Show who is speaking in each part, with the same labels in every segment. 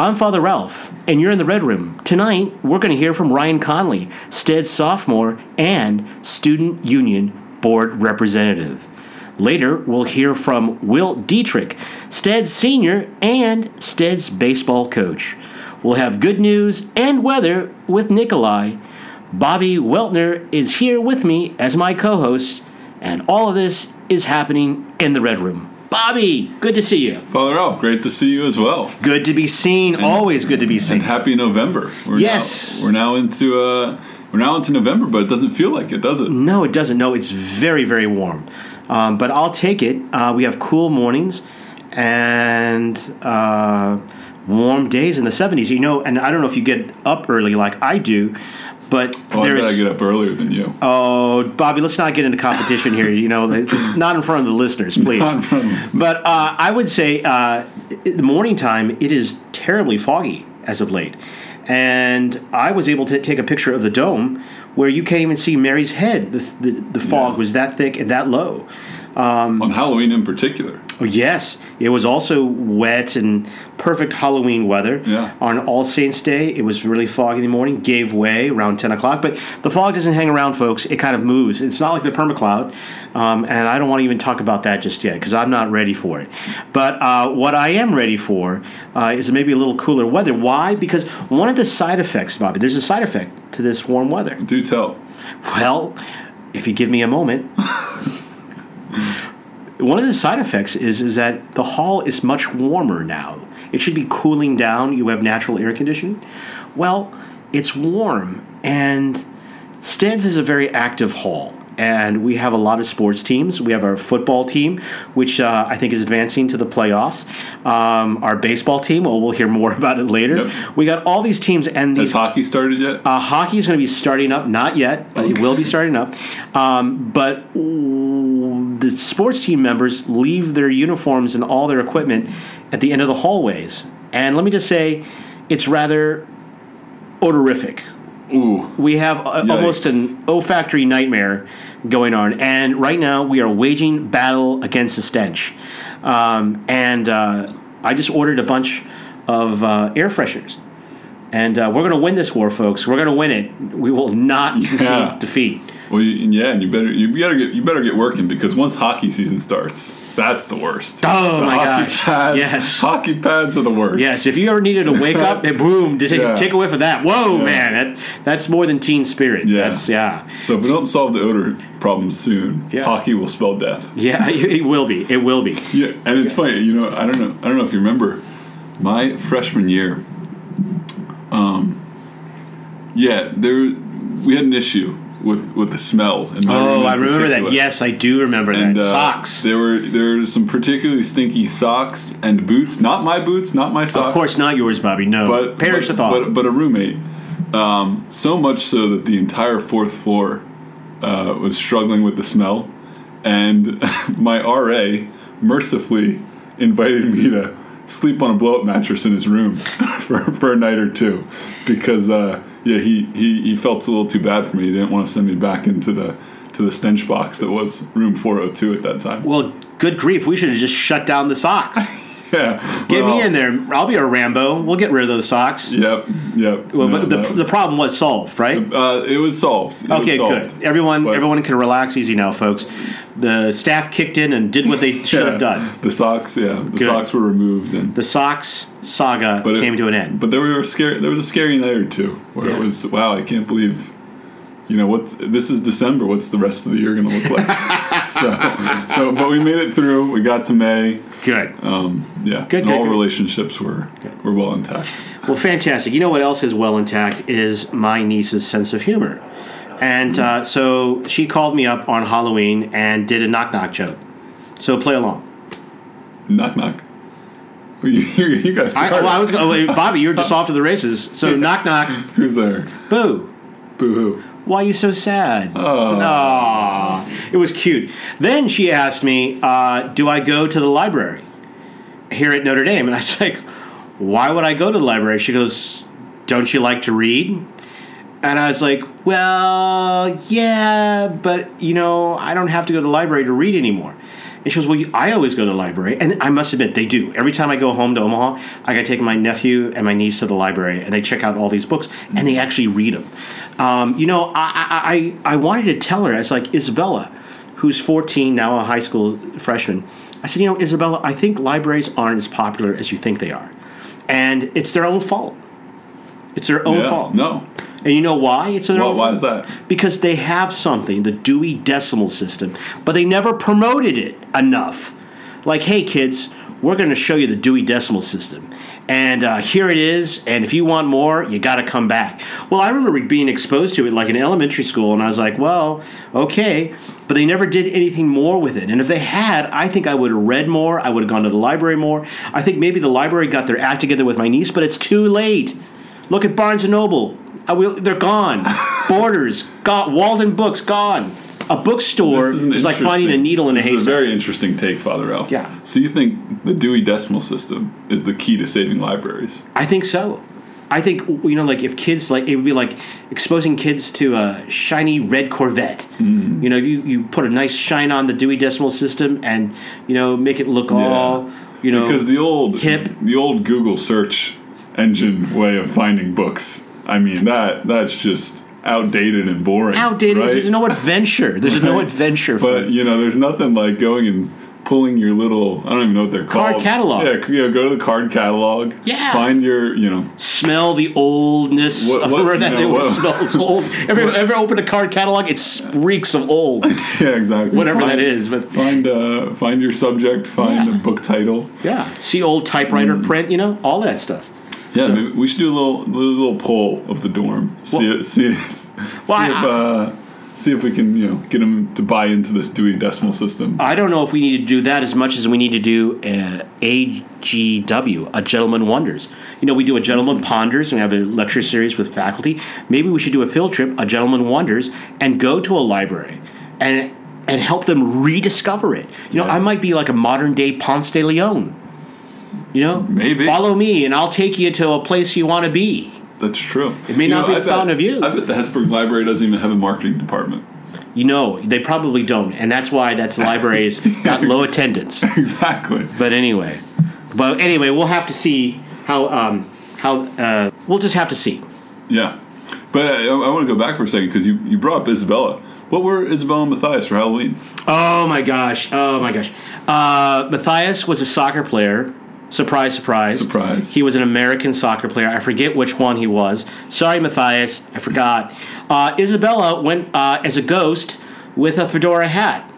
Speaker 1: I'm Father Ralph, and you're in the Red Room. Tonight, we're going to hear from Ryan Conley, Steds sophomore and Student Union Board Representative. Later, we'll hear from Will Dietrich, Steds senior and Steds baseball coach. We'll have good news and weather with Nikolai. Bobby Weltner is here with me as my co host, and all of this is happening in the Red Room. Bobby, good to see you.
Speaker 2: Father Ralph, great to see you as well.
Speaker 1: Good to be seen. Always good to be seen.
Speaker 2: And happy November. We're
Speaker 1: Yes.
Speaker 2: Now, we're now into uh, we're now into November, but it doesn't feel like it, does it?
Speaker 1: No, it doesn't. No, it's very, very warm. Um, but I'll take it. Uh, we have cool mornings and uh, warm days in the 70s. You know, and I don't know if you get up early like I do, but
Speaker 2: Oh, I I get up earlier than you.
Speaker 1: Oh, Bobby, let's not get into competition here. You know, it's not in front of the listeners, please.
Speaker 2: Not in front of the listeners.
Speaker 1: But uh, I would say uh, the morning time, it is terribly foggy as of late. And I was able to take a picture of the dome where you can't even see Mary's head. The, the, the fog
Speaker 2: Yeah.
Speaker 1: was that thick and that low.
Speaker 2: On Halloween in particular.
Speaker 1: Oh, yes, it was also wet and perfect Halloween weather.
Speaker 2: Yeah.
Speaker 1: On All Saints Day, it was really foggy in the morning, gave way around 10 o'clock. But the fog doesn't hang around, folks. It kind of moves. It's not like the permacloud. Um, and I don't want to even talk about that just yet because I'm not ready for it. But uh, what I am ready for uh, is maybe a little cooler weather. Why? Because one of the side effects, Bobby, there's a side effect to this warm weather.
Speaker 2: Do tell.
Speaker 1: Well, if you give me a moment. One of the side effects is is that the hall is much warmer now. It should be cooling down. You have natural air conditioning. Well, it's warm, and Stead's is a very active hall, and we have a lot of sports teams. We have our football team, which uh, I think is advancing to the playoffs. Um, our baseball team, well, we'll hear more about it later.
Speaker 2: Yep.
Speaker 1: We got all these teams, and these
Speaker 2: Has hockey started yet?
Speaker 1: uh, hockey is going to be starting up, not yet, but it will be starting up. Um, but the sports team members leave their uniforms and all their equipment at the end of the hallways. And let me just say, it's rather odorific.
Speaker 2: Ooh.
Speaker 1: We have a, almost an olfactory nightmare going on, and right now we are waging battle against the stench. Um, and uh, I just ordered a bunch of uh, air fresheners, and uh, we're going to win this war, folks. We're going to win it. We will not
Speaker 2: Yeah.
Speaker 1: defeat.
Speaker 2: Well, you, yeah, and you better you better get you better get working because once hockey season starts, that's the worst.
Speaker 1: Oh,
Speaker 2: The
Speaker 1: my
Speaker 2: hockey
Speaker 1: gosh.
Speaker 2: Pads,
Speaker 1: Yes.
Speaker 2: hockey pads are the worst.
Speaker 1: Yes, if you ever needed to wake up, and boom, to take,
Speaker 2: Yeah.
Speaker 1: take a whiff of that. Whoa,
Speaker 2: Yeah.
Speaker 1: man, that, that's more than teen spirit.
Speaker 2: Yeah.
Speaker 1: That's yeah.
Speaker 2: So if we don't solve the odor problem soon,
Speaker 1: Yeah.
Speaker 2: hockey will spell death.
Speaker 1: Yeah, it will be. It will be.
Speaker 2: Yeah, and it's funny, you know. I don't know. I don't know if you remember my freshman year. Um, yeah, there we had an issue with with the smell. In my
Speaker 1: Oh, I remember that. Yes, I do remember
Speaker 2: And,
Speaker 1: that.
Speaker 2: uh,
Speaker 1: Socks.
Speaker 2: There were there were some particularly stinky socks and boots. Not my boots, not my socks.
Speaker 1: Of course not yours, Bobby. No.
Speaker 2: but
Speaker 1: Perish
Speaker 2: but,
Speaker 1: the thought.
Speaker 2: But, but a roommate. Um, so much so that the entire fourth floor uh, was struggling with the smell, and my RA mercifully invited me to sleep on a blow-up mattress in his room for, for a night or two because uh, yeah he, he he felt a little too bad for me. He didn't want to send me back into the to the stench box that was room 402 at that time.
Speaker 1: well, good grief. We should have just shut down the socks.
Speaker 2: yeah,
Speaker 1: Get
Speaker 2: well,
Speaker 1: me in there. I'll be a Rambo. We'll get rid of those socks.
Speaker 2: Yep, yep.
Speaker 1: Well,
Speaker 2: No,
Speaker 1: but the,
Speaker 2: that
Speaker 1: the problem was solved, right?
Speaker 2: Uh, it was solved. It was
Speaker 1: Okay,
Speaker 2: solved.
Speaker 1: good. Everyone,
Speaker 2: But-
Speaker 1: everyone can relax easy now, folks. The staff kicked in and did what they should
Speaker 2: Yeah.
Speaker 1: have done.
Speaker 2: The socks, yeah, the
Speaker 1: Good.
Speaker 2: socks were removed, and
Speaker 1: The socks saga
Speaker 2: but it-
Speaker 1: came to an end.
Speaker 2: But there were scary. There was a scary night or two where
Speaker 1: Yeah.
Speaker 2: it was, wow, I can't believe, you know, what this is December. What's the rest of the year going to look like? so, so, but we made it through. We got to May.
Speaker 1: Good.
Speaker 2: Um, yeah,
Speaker 1: Good,
Speaker 2: and
Speaker 1: good,
Speaker 2: all
Speaker 1: good.
Speaker 2: relationships were were well intact.
Speaker 1: Well, fantastic. You know what else is well intact is my niece's sense of humor. And uh, so she called me up on Halloween and did a knock knock joke. So play along.
Speaker 2: Knock knock. You, you, guys.
Speaker 1: I, well, I was oh, wait, Bobby. You're just off to the races. So knock knock.
Speaker 2: Who's there?
Speaker 1: Boo.
Speaker 2: Boo hoo.
Speaker 1: Why are you so sad?
Speaker 2: Oh.
Speaker 1: Aw. It was cute. Then she asked me, uh, "Do I go to the library here at Notre Dame?" And I was like, "Why would I go to the library?" She goes, "Don't you like to read?" And I was like, "Well, yeah, but you know, I don't have to go to the library to read anymore." And she goes, Well, you, I always go to the library. And I must admit, they do. Every time I go home to Omaha, I got to take my nephew and my niece to the library, and they check out all these books, and they actually read them. Um, you know, I, I, I wanted to tell her, I was like, Isabella, who's 14, now a high school freshman, I said, You know, Isabella, I think libraries aren't as popular as you think they are. And it's their own fault. It's their own
Speaker 2: Yeah,
Speaker 1: fault.
Speaker 2: No.
Speaker 1: And you know why? It's their
Speaker 2: Why,
Speaker 1: own
Speaker 2: why
Speaker 1: fault?
Speaker 2: is that?
Speaker 1: because they have something, the Dewey Decimal System, but they never promoted it enough. Like, hey, kids, we're going to show you the Dewey Decimal System. And uh, here it is. And if you want more, you got to come back. Well, I remember being exposed to it like in elementary school, and I was like, well, okay. But they never did anything more with it. And if they had, I think I would have read more. I would have gone to the library more. I think maybe the library got their act together with my niece, but it's too late. Look at Barnes and Noble. I will, they're gone. Borders, got Waldenbooks, gone. A bookstore is,
Speaker 2: is,
Speaker 1: like finding a needle in a
Speaker 2: this is
Speaker 1: haystack.
Speaker 2: a very interesting take, Father Elf.
Speaker 1: Yeah.
Speaker 2: So you think the Dewey Decimal System is the key to saving libraries?
Speaker 1: I think so. I think you know, like if kids like it would be like exposing kids to a shiny red Corvette.
Speaker 2: Mm.
Speaker 1: You know, you you put a nice shine on the Dewey Decimal System, and you know, make it look all you know.
Speaker 2: Because the old
Speaker 1: hip.
Speaker 2: the old Google search engine way of finding books. I mean that that's just outdated and boring.
Speaker 1: outdated.
Speaker 2: right?
Speaker 1: There's no adventure. There's no adventure.
Speaker 2: But you know, there's nothing like going and pulling your little I don't even know what they're
Speaker 1: Card
Speaker 2: called.
Speaker 1: catalog.
Speaker 2: Yeah, go to the card catalog.
Speaker 1: Yeah.
Speaker 2: Find your you know
Speaker 1: smell the oldness
Speaker 2: What-
Speaker 1: of
Speaker 2: what-
Speaker 1: where that
Speaker 2: know,
Speaker 1: it
Speaker 2: what-
Speaker 1: smells old. Ever ever open a card catalog? It reeks of old,
Speaker 2: yeah exactly
Speaker 1: whatever
Speaker 2: Find-
Speaker 1: that is. But
Speaker 2: Find uh find your subject. Find
Speaker 1: Yeah.
Speaker 2: a book title.
Speaker 1: yeah, see old typewriter
Speaker 2: Mm.
Speaker 1: print. You know, all that stuff.
Speaker 2: Yeah,
Speaker 1: So-
Speaker 2: maybe we should do a little little poll of the dorm. See
Speaker 1: Well-
Speaker 2: it, see
Speaker 1: Well,
Speaker 2: see if uh, see if we can you know get them to buy into this Dewey Decimal System.
Speaker 1: I don't know if we need to do that as much as we need to do uh, AGW, a Gentleman Wonders. You know, we do a Gentleman Ponders, and we have a lecture series with faculty. Maybe we should do a field trip, a Gentleman Wonders, and go to a library and and help them rediscover it. You know,
Speaker 2: Yeah.
Speaker 1: I might be like a modern day Ponce de Leon. You know,
Speaker 2: Maybe.
Speaker 1: follow me, and I'll take you to a place you want to be.
Speaker 2: That's true.
Speaker 1: It may not be the fountain of youth.
Speaker 2: I bet the Hesburgh Library doesn't even have a marketing department.
Speaker 1: You know, they probably don't, and that's why that's libraries got low attendance.
Speaker 2: exactly.
Speaker 1: But anyway, but anyway, we'll have to see how um, how uh, we'll just have to see.
Speaker 2: Yeah, but I, I want to go back for a second because you, you brought up Isabella. What were Isabella and Matthias for Halloween?
Speaker 1: Oh my gosh! Oh my gosh! Uh, Matthias was a soccer player. Surprise! Surprise!
Speaker 2: Surprise.
Speaker 1: He was an American soccer player. I forget which one he was. Sorry, Matthias. I forgot. Uh, Isabella went uh, as a ghost with a fedora hat,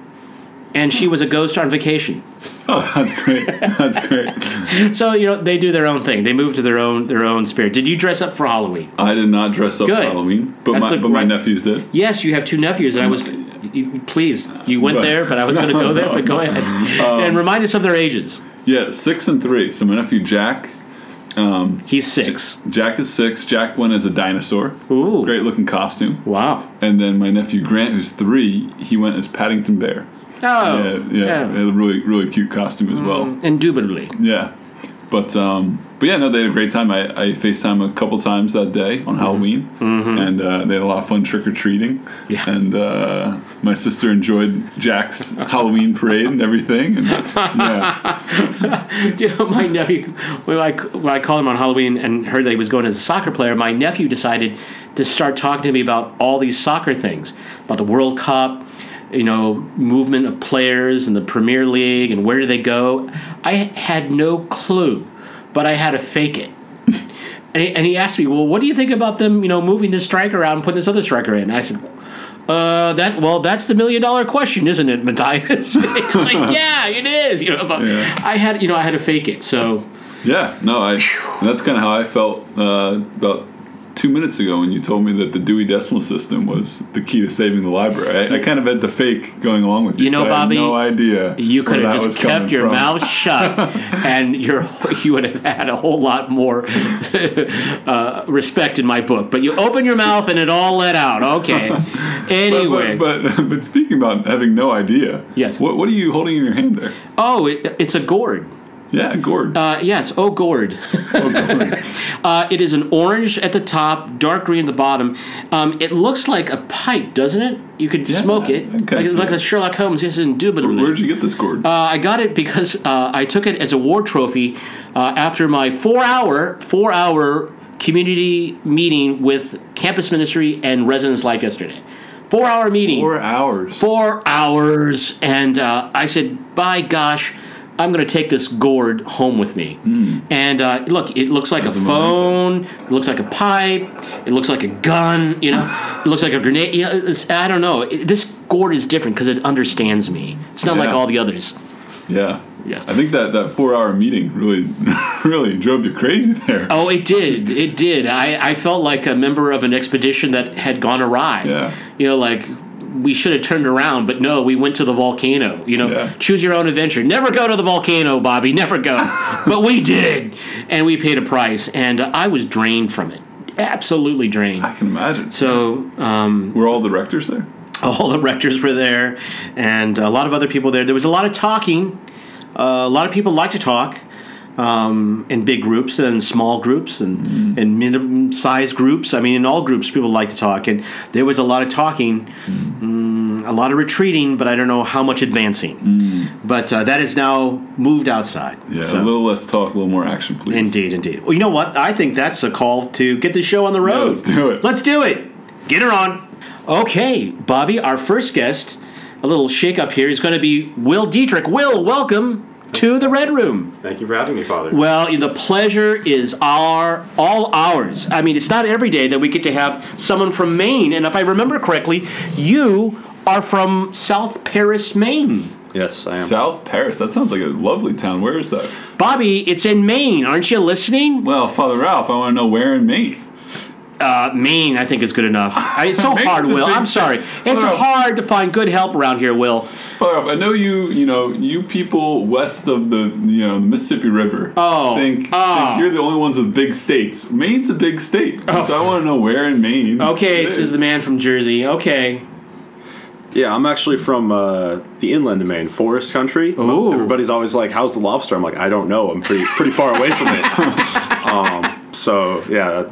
Speaker 1: and she was a ghost on vacation.
Speaker 2: Oh, that's great. That's great.
Speaker 1: So you know they do their own thing. They move to their own their own spirit. Did you dress up for Halloween?
Speaker 2: I did not dress up
Speaker 1: Good.
Speaker 2: for Halloween, but
Speaker 1: That's
Speaker 2: my but my nephews did.
Speaker 1: Yes, you have two nephews, and I was. you- Please, you went
Speaker 2: But-
Speaker 1: there, but I was going to go there. But go ahead and remind us of their ages.
Speaker 2: Yeah, six and three. So my nephew Jack,
Speaker 1: He's six.
Speaker 2: Jack is six. Jack went as a dinosaur.
Speaker 1: Ooh.
Speaker 2: Great looking costume.
Speaker 1: Wow.
Speaker 2: And then my nephew Grant, who's three, he went as Paddington Bear.
Speaker 1: Oh,
Speaker 2: yeah, yeah,
Speaker 1: yeah.
Speaker 2: a really really cute costume as well.
Speaker 1: Indubitably.
Speaker 2: Yeah, but um, but yeah, no, they had a great time. I, I Facetime a couple times that day on Halloween, and uh, they had a lot of fun trick or treating.
Speaker 1: Mm-hmm. Yeah.
Speaker 2: and uh, my sister enjoyed Jack's Halloween parade and everything. And yeah,
Speaker 1: you know, my nephew, when I, when I called him on Halloween and heard that he was going as a soccer player, my nephew decided to start talking to me about all these soccer things, about the World Cup, you know, movement of players and the Premier League and where do they go. I had no clue, but I had to fake it. And he asked me, "Well, what do you think about them? You know, moving this striker out and putting this other striker in?" I said, "Uh, that well, that's the million dollar question, isn't it, Matthias?" it's like, "Yeah, it is." You know, but
Speaker 2: Yeah.
Speaker 1: I had, you know, I had to fake it. So
Speaker 2: yeah, no, I. That's kind of how I felt uh, about two minutes ago when you told me that the Dewey Decimal System was the key to saving the library. I, I kind of had the fake going along with you.
Speaker 1: You know,
Speaker 2: 'cause I had
Speaker 1: Bobby,
Speaker 2: no idea.
Speaker 1: you could have just kept your
Speaker 2: from.
Speaker 1: mouth shut, and your you would have had a whole lot more uh, respect in my book. But you opened your mouth and it all let out. Okay.
Speaker 2: But-
Speaker 1: Anyway,
Speaker 2: but, but but speaking about having no idea,
Speaker 1: Yes.
Speaker 2: What what are you holding in your hand there?
Speaker 1: oh, it, it's a gourd.
Speaker 2: Yeah, gourd.
Speaker 1: Uh, yes, oh gourd. uh, it is an orange at the top, dark green at the bottom. Um, it looks like a pipe, doesn't it? You could
Speaker 2: Yeah,
Speaker 1: smoke it, like, like a Sherlock Holmes. Yes, indubitably.
Speaker 2: Where'd you get this gourd?
Speaker 1: Uh, I got it because uh, I took it as a war trophy uh, after my four-hour, four-hour community meeting with campus ministry and residents life yesterday. Four-hour meeting.
Speaker 2: Four hours.
Speaker 1: Four hours, and uh, I said, "By gosh." I'm going to take this gourd home with me. And uh, look, it looks like
Speaker 2: As
Speaker 1: a phone. It looks like a pipe. It looks like a gun. You know, it looks like a grenade. You know, it's, I don't know. It, this gourd is different because it understands me. It's not like all the others.
Speaker 2: Yeah.
Speaker 1: Yes.
Speaker 2: I think that, that four hour meeting really really drove you crazy there.
Speaker 1: Oh, it did. It did. I, I felt like a member of an expedition that had gone awry.
Speaker 2: Yeah.
Speaker 1: You know, like we should have turned around, but no, we went to the volcano. You know,
Speaker 2: Yeah.
Speaker 1: choose your own adventure. Never go to the volcano, Bobby. Never go. but we did, and we paid a price, and I was drained from it. Absolutely drained.
Speaker 2: I can imagine.
Speaker 1: So um,
Speaker 2: Were all the rectors there?
Speaker 1: all the rectors were there, and a lot of other people there. There was a lot of talking. Uh, a lot of people like to talk um, in big groups and small groups and in medium-sized groups. I mean, in all groups, people like to talk, and there was a lot of talking, mm, a lot of retreating, but I don't know how much advancing. But uh, that is now moved outside.
Speaker 2: Yeah,
Speaker 1: So-
Speaker 2: a little less talk, a little more action, please.
Speaker 1: Indeed, indeed. Well, you know what? I think that's a call to get the show on the road.
Speaker 2: let's do it.
Speaker 1: Let's do it. Get her on. Okay, Bobby, our first guest, a little shake up here, is going to be Will Dietrich. Will, welcome to the Red Room.
Speaker 3: Thank you for having me, Father.
Speaker 1: Well, the pleasure is our all ours. I mean, it's not every day that we get to have someone from Maine, and if I remember correctly, you are from South Paris, Maine.
Speaker 3: yes, I am.
Speaker 2: South Paris. That sounds like a lovely town. Where is that?
Speaker 1: Bobby, it's in Maine. Aren't you listening?
Speaker 2: Well, Father Ralph, I want to know where in Maine.
Speaker 1: Uh, Maine, I think, is good enough. I, it's so hard, Will. I'm sorry. It's
Speaker 2: Well-
Speaker 1: hard to find good help around here, Will.
Speaker 2: Father Ralph, I know you. You know, you people west of the you know the Mississippi River.
Speaker 1: Oh,
Speaker 2: think,
Speaker 1: oh.
Speaker 2: think you're the only ones with big states. Maine's a big state, so I want to know where in Maine.
Speaker 1: Okay,
Speaker 2: it
Speaker 1: this is the man from Jersey. Okay.
Speaker 3: Yeah, I'm actually from uh, the inland of Maine, forest country.
Speaker 1: Ooh.
Speaker 3: Everybody's always like, "How's the lobster?" I'm like, "I don't know. I'm pretty pretty far away from it." um, so yeah,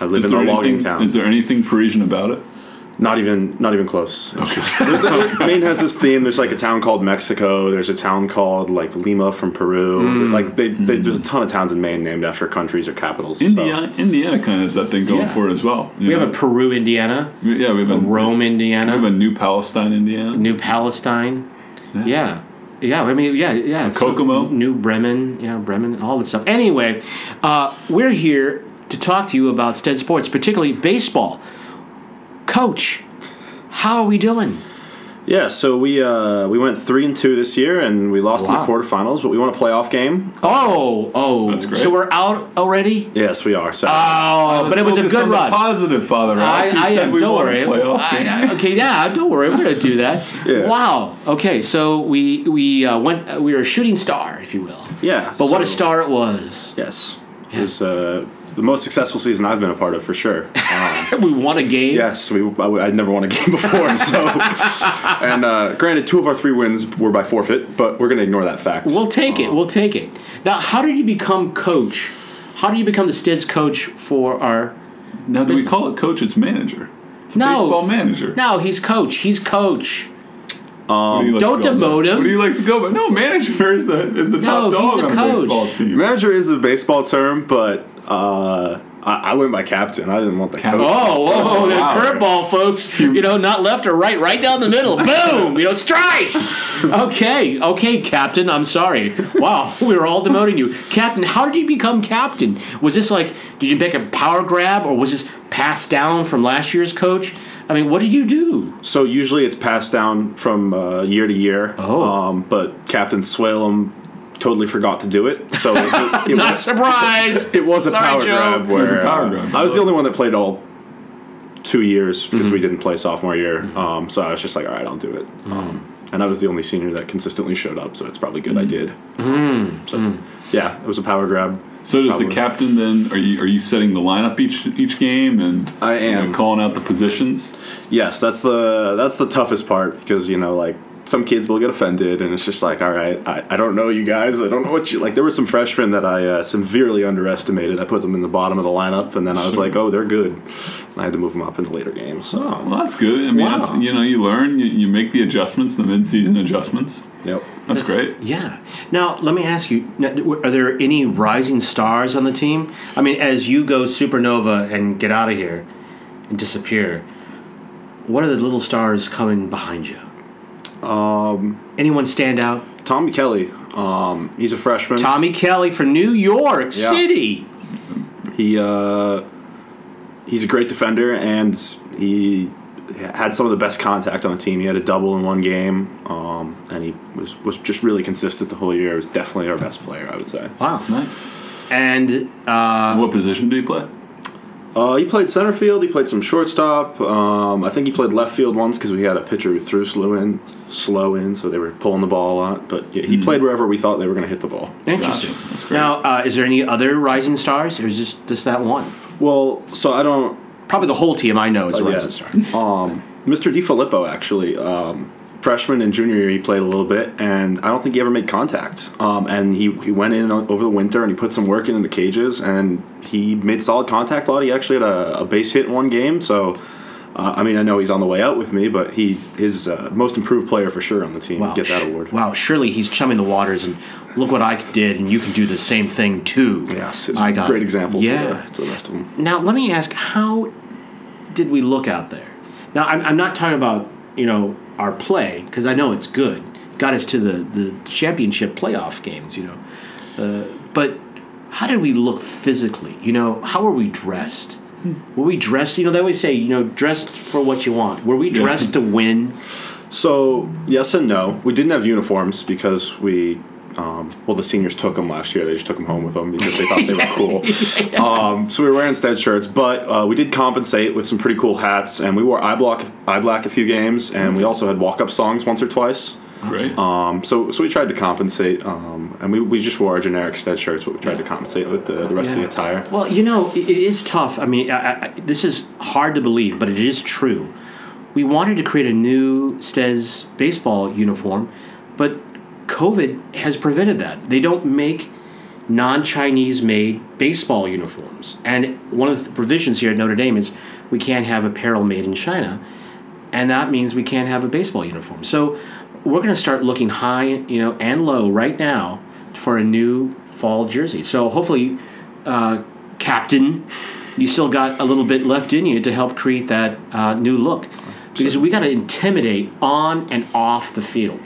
Speaker 3: I live
Speaker 2: Is
Speaker 3: in a logging
Speaker 2: anything,
Speaker 3: town.
Speaker 2: is there anything Parisian about it?
Speaker 3: Not even not even close. Maine has this theme. There's like a town called Mexico. There's a town called like Lima from Peru.
Speaker 1: Mm.
Speaker 3: Like they, they, there's a ton of towns in Maine named after countries or capitals. so-
Speaker 2: Indiana, Indiana kind of has that thing going
Speaker 1: Yeah.
Speaker 2: for it as well.
Speaker 1: We have a Peru, Indiana,
Speaker 2: yeah, we have a
Speaker 1: Rome, Indiana.
Speaker 2: We have a New Palestine, Indiana.
Speaker 1: New Palestine. Yeah. Yeah, I mean, yeah, yeah. it's
Speaker 2: Kokomo?
Speaker 1: New Bremen, yeah, Bremen, all this stuff. Anyway, uh, we're here to talk to you about Stead Sports, particularly baseball. Coach, how are we doing?
Speaker 3: Yeah, so we uh, we went three and two this year, and we lost
Speaker 1: Wow.
Speaker 3: in the quarterfinals, but we won a playoff game.
Speaker 1: Oh, oh.
Speaker 2: That's great.
Speaker 1: So we're out already?
Speaker 3: Yes, we are. So
Speaker 1: Oh, but it was a good run.
Speaker 2: positive, Father Ralph.
Speaker 1: I, I
Speaker 2: said
Speaker 1: am.
Speaker 2: we
Speaker 1: Don't
Speaker 2: won a
Speaker 1: worry. I-
Speaker 2: game.
Speaker 1: Okay, yeah. Don't worry. We're gonna do that.
Speaker 3: Yeah.
Speaker 1: Wow. Okay, so we we uh, went. Uh, we were a shooting star, if you will.
Speaker 3: yeah,
Speaker 1: But what a star it was.
Speaker 3: Yes, it was uh, the most successful season I've been a part of for sure. Um,
Speaker 1: We won a game.
Speaker 3: yes, we I, I'd never won a game before, so and uh, granted, two of our three wins were by forfeit, but we're gonna ignore that fact.
Speaker 1: We'll take it. We'll take it. Now, how did you become coach? How do you become the Steds coach for our?
Speaker 2: Now, do we call it coach? It's manager. It's a
Speaker 1: No.
Speaker 2: baseball manager.
Speaker 1: No, he's coach. He's coach.
Speaker 2: What do you like
Speaker 1: don't
Speaker 2: to go by?
Speaker 1: demote him.
Speaker 2: What do you like to go by? No, manager is the is the
Speaker 1: No,
Speaker 2: top dog on a
Speaker 1: coach.
Speaker 2: baseball team.
Speaker 3: Manager is a baseball term, but uh, I, I went by captain. I didn't want the
Speaker 2: Cap-
Speaker 3: coach.
Speaker 1: Oh, whoa, whoa, the
Speaker 2: Wow.
Speaker 1: curveball, folks. You know, not left or right, right down the middle. Boom! You know, strike. Okay, okay, Captain. I'm sorry. Wow, we were all demoting you, Captain. How did you become captain? Was this like, did you make a power grab, or was this passed down from last year's coach? I mean, what did you do?
Speaker 3: So usually it's passed down from uh, year to year.
Speaker 1: Oh.
Speaker 3: Um, but Captain Swalem totally forgot to do it. So it, it, it
Speaker 1: Not
Speaker 3: was,
Speaker 1: surprised.
Speaker 3: it was a
Speaker 1: Sorry,
Speaker 3: power
Speaker 1: Joe.
Speaker 3: grab where
Speaker 2: was a power
Speaker 3: uh,
Speaker 2: grab.
Speaker 3: I was the only one that played all two years because
Speaker 1: Mm-hmm.
Speaker 3: we didn't play sophomore year. Um, so I was just like, all right, I'll do it.
Speaker 1: Mm.
Speaker 3: Um, and I was the only senior that consistently showed up, so it's probably good
Speaker 1: Mm.
Speaker 3: I did. So yeah, it was a power grab.
Speaker 2: So does the captain then? Are you are you setting the lineup each each game and
Speaker 3: I
Speaker 2: you know,
Speaker 3: am.
Speaker 2: calling out the positions?
Speaker 3: Yes, that's the that's the toughest part because you know like some kids will get offended, and it's just like, all right, I, I don't know you guys. I don't know what you like. There were some freshmen that I uh, severely underestimated. I put them in the bottom of the lineup, and then I was like, oh, they're good. And I had to move them up in the later games. So,
Speaker 2: Well, that's good. I mean,
Speaker 3: Wow.
Speaker 2: that's, you know, you learn, you, you make the adjustments, the mid-season adjustments.
Speaker 3: yep.
Speaker 2: That's great.
Speaker 1: Yeah. Now, let me ask you: Are there any rising stars on the team? I mean, as you go supernova and get out of here and disappear, what are the little stars coming behind you? Um, anyone stand out?
Speaker 3: Tommy Kelly, um, he's a freshman.
Speaker 1: Tommy Kelly from New York
Speaker 3: Yeah.
Speaker 1: City.
Speaker 3: He uh, he's a great defender, and he had some of the best contact on the team. He had a double in one game, um, and he was was just really consistent the whole year. He was definitely our best player, I would say.
Speaker 1: Wow.
Speaker 2: Nice.
Speaker 1: And uh,
Speaker 2: what position do you play?
Speaker 3: Uh, he played center field. He played some shortstop. Um, I think he played left field once because we had a pitcher who threw slow in, slow in, so they were pulling the ball a lot. But yeah, he played wherever we thought they were going to hit the ball.
Speaker 1: interesting.
Speaker 2: Gotcha. That's great.
Speaker 1: Now, uh, is there any other rising stars, or is just just that one?
Speaker 3: Well, so I don't.
Speaker 1: Probably the whole team I know is a
Speaker 3: Oh, yeah.
Speaker 1: rising star.
Speaker 3: Um, Mr. DiFilippo actually, um, freshman and junior year, he played a little bit, and I don't think he ever made contact. Um, and he, he went in over the winter and he put some work in in the cages, and he made solid contact a lot. He actually had a, a base hit in one game, so. Uh, I mean, I know he's on the way out with me, but he is uh, most improved player for sure on the team. Get that award.
Speaker 1: Wow, surely he's chumming the waters and look what I did, and you can do the same thing too.
Speaker 3: Yes,
Speaker 1: I
Speaker 3: a
Speaker 1: got
Speaker 3: great
Speaker 1: it.
Speaker 3: example
Speaker 1: Yeah.
Speaker 3: to, the, to the rest of them.
Speaker 1: Now let me ask, how did we look out there? Now I'm, I'm not talking about you know our play because I know it's good, got us to the the championship playoff games, you know, uh, but how did we look physically? You know, how were we dressed? Were we dressed? You know, they always say, you know, dressed for what you want. Were we dressed to win?
Speaker 3: So yes and no. We didn't have uniforms because we, um, well, the seniors took them last year. They just took them home with them because they thought they were cool. um, so we were wearing instead shirts, but uh, we did compensate with some pretty cool hats, and we wore eye block, eye black a few games, and we also had walk up songs once or twice.
Speaker 2: Great.
Speaker 3: Um, so, so we tried to compensate, um, and we, we just wore our generic stead shirts, but we tried to compensate with the, the rest of the attire.
Speaker 1: Well, you know, it, it is tough. I mean, I, I, this is hard to believe, but it is true. We wanted to create a new Steds baseball uniform, but COVID has prevented that. They don't make non-Chinese made baseball uniforms, and one of the provisions here at Notre Dame is we can't have apparel made in China, and that means we can't have a baseball uniform. So we're going to start looking high, you know, and low right now for a new fall jersey. So hopefully, uh, Captain, you still got a little bit left in you to help create that uh, new look, because we got to intimidate on and off the field.